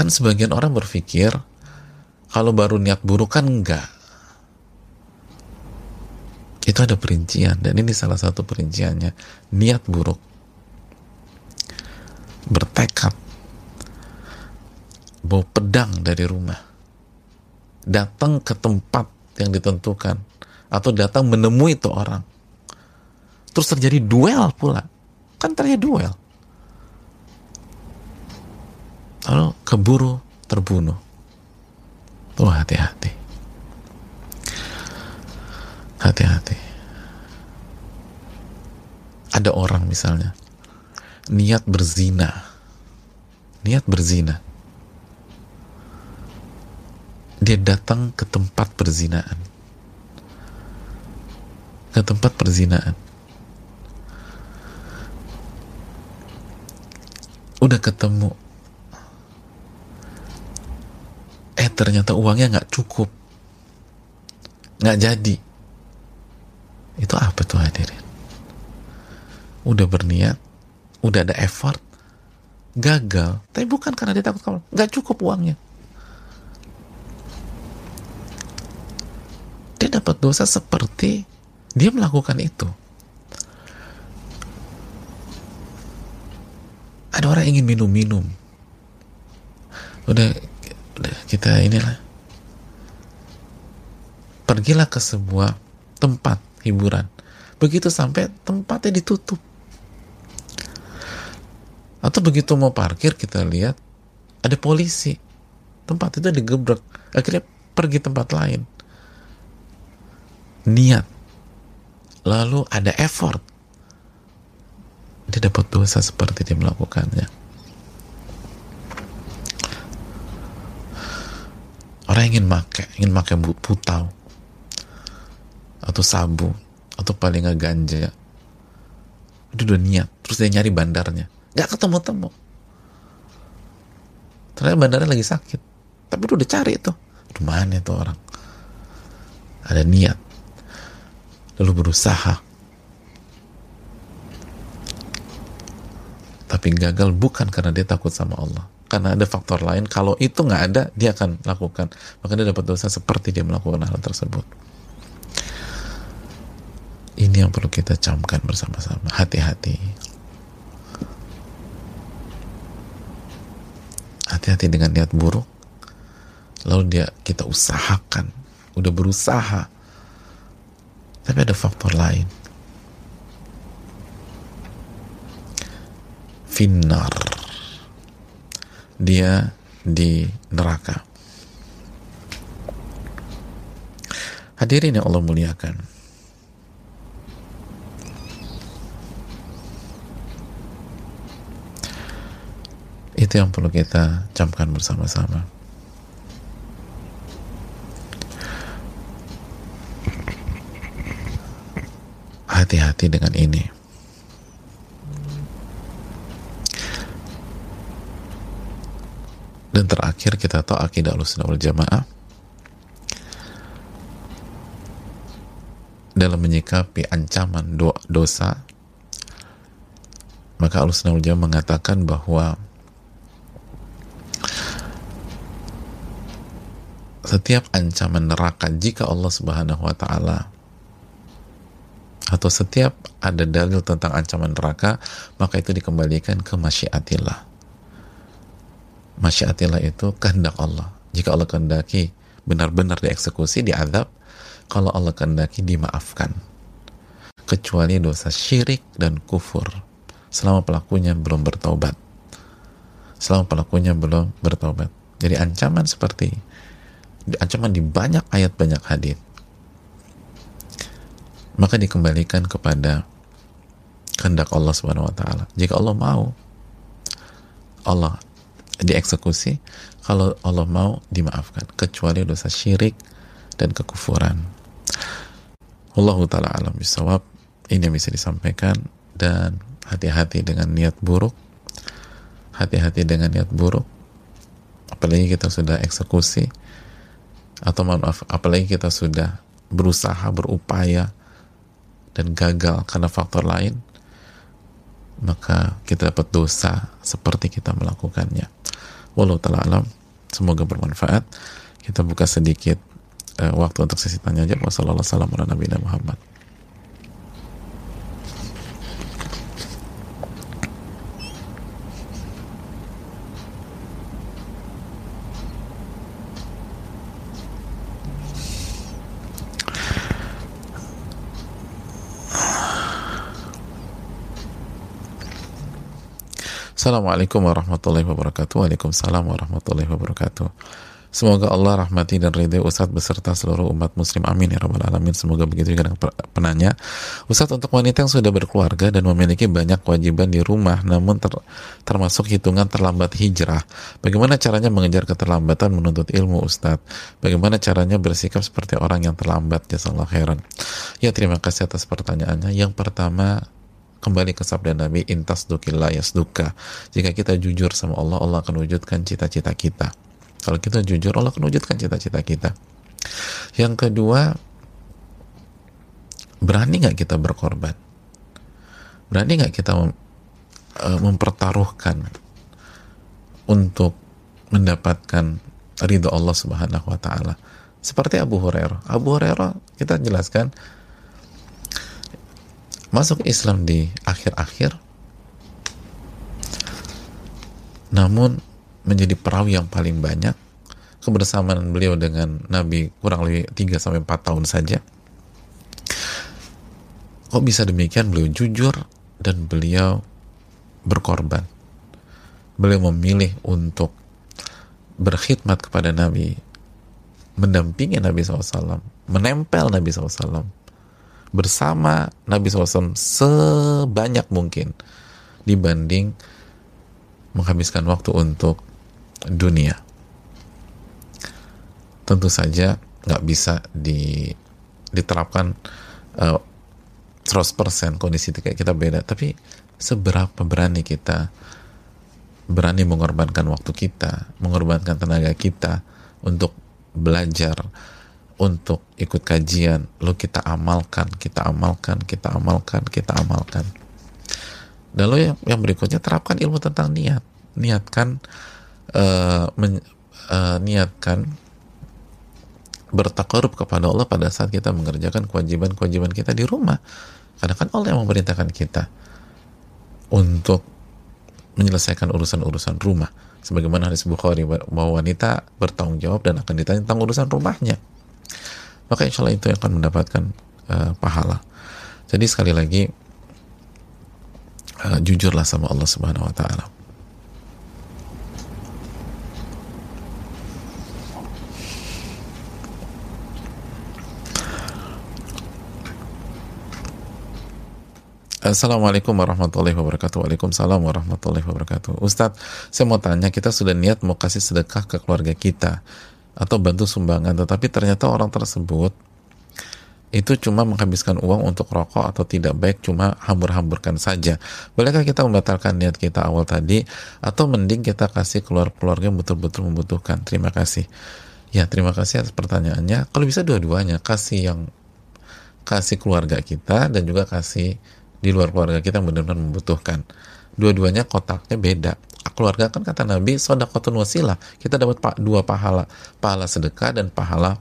Kan sebagian orang berpikir kalau baru niat buruk kan enggak. Itu ada perincian dan ini salah satu perinciannya. Niat buruk. Bertekad. Bawa pedang dari rumah. Datang ke tempat yang ditentukan. Atau datang menemui itu orang. Terus terjadi duel pula. Kan terjadi duel lalu keburu terbunuh. Oh hati-hati. Hati-hati. Ada orang misalnya niat berzina. Niat berzina. Dia datang ke tempat perzinaan. Ke tempat perzinaan. Udah ketemu eh ternyata uangnya nggak cukup. Nggak jadi. Itu apa tuh hadirin? Udah berniat udah ada effort gagal. Tapi bukan karena dia takut kamu nggak cukup uangnya. Dia dapat dosa seperti dia melakukan itu. Ada orang ingin minum-minum. Udah kita inilah pergilah ke sebuah tempat hiburan begitu sampai tempatnya ditutup atau begitu mau parkir kita lihat ada polisi. Tempat itu digebrak. Akhirnya pergi tempat lain. Niat. Lalu ada effort. Dia dapat dosa seperti dia melakukannya. Orang ingin make, ingin pakai putau. Atau sabu. Atau paling nggak ganja. Itu udah niat, terus dia nyari bandarnya. Nggak ketemu-temu. Ternyata bandara lagi sakit. Tapi udah cari itu di mana itu orang? Ada niat. Lalu berusaha. Tapi gagal bukan karena dia takut sama Allah karena ada faktor lain kalau itu nggak ada dia akan lakukan. Maka dia dapat dosa seperti dia melakukan hal tersebut. Ini yang perlu kita camkan bersama-sama. Hati-hati. Hati-hati dengan niat buruk. Lalu dia kita usahakan. Udah berusaha. Tapi ada faktor lain. Finar dia di neraka hadirin yang Allah muliakan Itu yang perlu kita camkan bersama-sama. Hati-hati dengan ini. Dan terakhir kita tahu akidah al wal jamaah dalam menyikapi ancaman do dosa maka Allah mengatakan bahwa setiap ancaman neraka jika Allah Subhanahu wa taala atau setiap ada dalil tentang ancaman neraka maka itu dikembalikan ke masyiatillah masyiatillah itu kehendak Allah. Jika Allah kehendaki benar-benar dieksekusi diadab kalau Allah kehendaki dimaafkan. Kecuali dosa syirik dan kufur. Selama pelakunya belum bertobat selama pelakunya belum bertobat jadi ancaman seperti ancaman di banyak ayat banyak hadis. Maka dikembalikan kepada kehendak Allah Subhanahu wa taala. Jika Allah mau Allah dieksekusi, kalau Allah mau dimaafkan kecuali dosa syirik dan kekufuran. Allah taala alam bisawab. Ini yang bisa disampaikan dan hati-hati dengan niat buruk. Hati-hati dengan niat buruk. Apalagi kita sudah eksekusi atau maaf apalagi kita sudah berusaha berupaya dan gagal karena faktor lain maka kita dapat dosa seperti kita melakukannya walau ta'ala alam. Semoga bermanfaat. Kita buka sedikit uh, waktu untuk sesi tanya jawab. Wassalamualaikum warahmatullahi wabarakatuh Assalamualaikum warahmatullahi wabarakatuh. Waalaikumsalam warahmatullahi wabarakatuh. Semoga Allah rahmati dan ridho Ustadz beserta seluruh umat muslim. Amin ya rabbal alamin. Semoga begitu juga penanya. Ustadz untuk wanita yang sudah berkeluarga dan memiliki banyak kewajiban di rumah namun ter, termasuk hitungan terlambat hijrah bagaimana caranya mengejar keterlambatan menuntut ilmu Ustadz bagaimana caranya bersikap seperti orang yang terlambat? Khairan. Ya terima kasih atas pertanyaannya. Yang pertama kembali ke sabda Nabi intas dukillah yasduka. Jika kita jujur sama Allah Allah akan wujudkan cita-cita kita. Kalau kita jujur Allah akan wujudkan cita-cita kita. Yang kedua berani nggak kita berkorban? Berani nggak kita uh, mempertaruhkan untuk mendapatkan ridho Allah Subhanahu wa taala? Seperti Abu Hurairah. Abu Hurairah kita jelaskan masuk Islam di akhir-akhir namun menjadi perawi yang paling banyak kebersamaan beliau dengan Nabi kurang lebih 3 sampai 4 tahun saja. Kok bisa demikian? Beliau jujur dan beliau berkorban. Beliau memilih untuk berkhidmat kepada Nabi mendampingi Nabi SAW menempel Nabi SAW bersama Nabi SAW sebanyak mungkin dibanding menghabiskan waktu untuk dunia. Tentu saja nggak bisa di, diterapkan uh, eh, 100% kondisi kayak kita beda, tapi seberapa berani kita berani mengorbankan waktu kita, mengorbankan tenaga kita untuk belajar, untuk ikut kajian. Lo kita amalkan kita amalkan kita amalkan kita amalkan. Dan lo yang, yang berikutnya terapkan ilmu tentang niat. Niatkan uh, men, uh, niatkan bertakarub kepada Allah pada saat kita mengerjakan kewajiban-kewajiban kita di rumah. Karena kan Allah yang memerintahkan kita untuk menyelesaikan urusan-urusan rumah. Sebagaimana hadis Bukhari bahwa wanita bertanggung jawab dan akan ditanya tentang urusan rumahnya maka insya Allah itu akan mendapatkan uh, pahala. Jadi sekali lagi uh, jujurlah sama Allah Subhanahu Wa Taala. Assalamualaikum warahmatullahi wabarakatuh. Waalaikumsalam warahmatullahi wabarakatuh. Ustadz, saya mau tanya Kita sudah niat mau kasih sedekah ke keluarga kita atau bantu sumbangan tetapi ternyata orang tersebut itu cuma menghabiskan uang untuk rokok atau tidak baik cuma hambur-hamburkan saja. Bolehkah kita membatalkan niat kita awal tadi atau mending kita kasih keluar keluarga yang betul-betul membutuhkan? Terima kasih. Ya terima kasih atas pertanyaannya. Kalau bisa dua-duanya kasih yang kasih keluarga kita dan juga kasih di luar keluarga kita yang benar-benar membutuhkan. Dua-duanya kotaknya beda keluarga kan kata Nabi sodakotun wasilah kita dapat dua pahala pahala sedekah dan pahala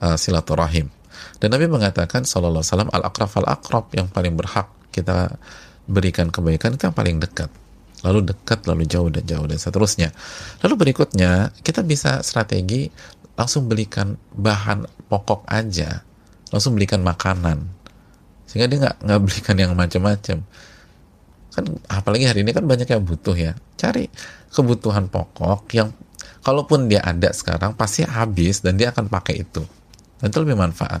uh, silaturahim. Dan Nabi mengatakan sallallahu alaihi wasallam al akraf al akrab yang paling berhak kita berikan kebaikan itu yang paling dekat. Lalu dekat lalu jauh dan jauh dan seterusnya. Lalu berikutnya kita bisa strategi langsung belikan bahan pokok aja. Langsung belikan makanan. Sehingga dia nggak nggak belikan yang macam-macam kan apalagi hari ini kan banyak yang butuh ya cari kebutuhan pokok yang kalaupun dia ada sekarang pasti habis dan dia akan pakai itu dan itu lebih manfaat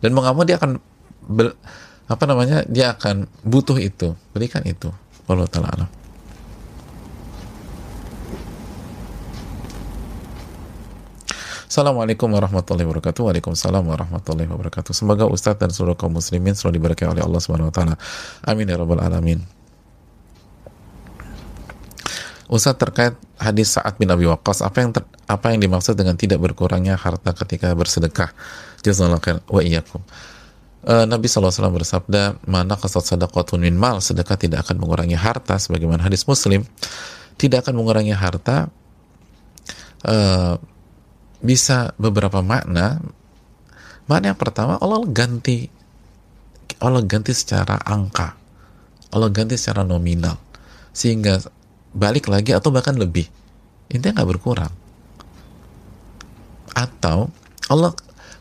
dan mau dia akan ber, apa namanya dia akan butuh itu berikan itu Allah taala Assalamualaikum warahmatullahi wabarakatuh. Waalaikumsalam warahmatullahi wabarakatuh. Semoga Ustadz dan seluruh kaum muslimin selalu diberkahi oleh Allah Subhanahu wa taala. Amin ya rabbal alamin. Ustadz terkait hadis Sa'ad bin Abi Waqqas, apa yang ter, apa yang dimaksud dengan tidak berkurangnya harta ketika bersedekah? Jazakallahu khair wa iyyakum. Uh, Nabi SAW bersabda, mana kasat sadaqatun min mal, sedekah tidak akan mengurangi harta, sebagaimana hadis muslim, tidak akan mengurangi harta, uh, bisa beberapa makna. Makna yang pertama, Allah ganti, Allah ganti secara angka, Allah ganti secara nominal, sehingga balik lagi atau bahkan lebih, intinya nggak berkurang. Atau Allah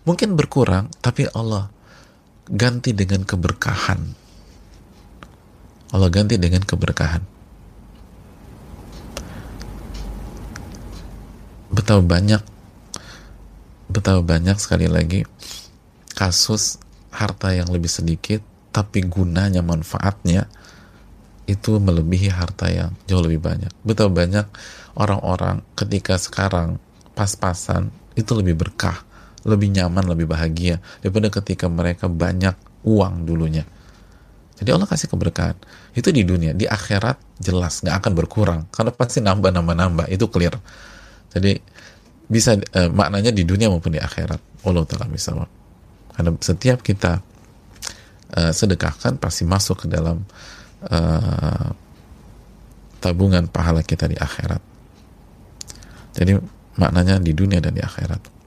mungkin berkurang tapi Allah ganti dengan keberkahan. Allah ganti dengan keberkahan. Betapa banyak betapa banyak sekali lagi kasus harta yang lebih sedikit tapi gunanya manfaatnya itu melebihi harta yang jauh lebih banyak betapa banyak orang-orang ketika sekarang pas-pasan itu lebih berkah lebih nyaman, lebih bahagia daripada ketika mereka banyak uang dulunya. Jadi Allah kasih keberkahan. Itu di dunia, di akhirat jelas nggak akan berkurang karena pasti nambah nambah nambah itu clear. Jadi bisa eh, maknanya di dunia maupun di akhirat. Allah taala bisa. Karena setiap kita eh, sedekahkan pasti masuk ke dalam eh, tabungan pahala kita di akhirat. Jadi maknanya di dunia dan di akhirat.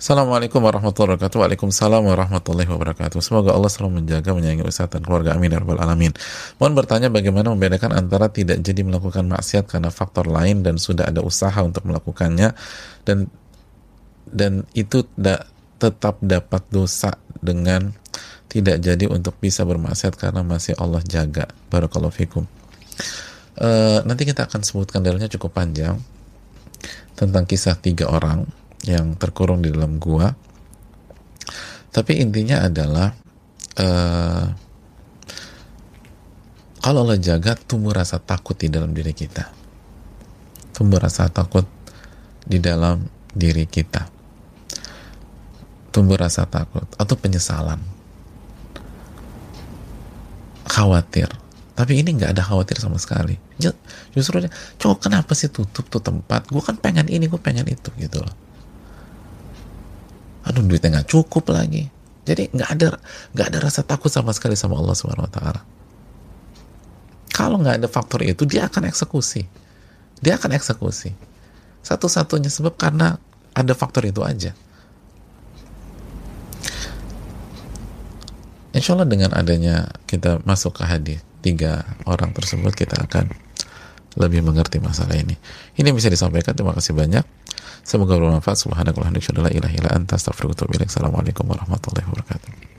Assalamualaikum warahmatullahi wabarakatuh. Waalaikumsalam warahmatullahi wabarakatuh. Semoga Allah selalu menjaga, menyayangi Ustaz dan keluarga. Amin ya rabbal alamin. Mohon bertanya bagaimana membedakan antara tidak jadi melakukan maksiat karena faktor lain dan sudah ada usaha untuk melakukannya dan dan itu da, tetap dapat dosa dengan tidak jadi untuk bisa bermaksiat karena masih Allah jaga. Barakallahu fikum. Uh, nanti kita akan sebutkan dalilnya cukup panjang tentang kisah tiga orang yang terkurung di dalam gua. Tapi intinya adalah uh, kalau Allah jaga tumbuh rasa takut di dalam diri kita. Tumbuh rasa takut di dalam diri kita. Tumbuh rasa takut atau penyesalan. Khawatir. Tapi ini nggak ada khawatir sama sekali. Justru cowok kenapa sih tutup tuh tempat? Gue kan pengen ini, gue pengen itu gitu loh aduh duitnya nggak cukup lagi jadi nggak ada nggak ada rasa takut sama sekali sama Allah Subhanahu Wa Taala kalau nggak ada faktor itu dia akan eksekusi dia akan eksekusi satu-satunya sebab karena ada faktor itu aja Insya Allah dengan adanya kita masuk ke hadis tiga orang tersebut kita akan lebih mengerti masalah ini. Ini bisa disampaikan. Terima kasih banyak. Semoga bermanfaat. Subhanakallahumma wa bihamdika, la ilaha illa anta, astaghfiruka wa atubu ilaik. Assalamualaikum warahmatullahi wabarakatuh.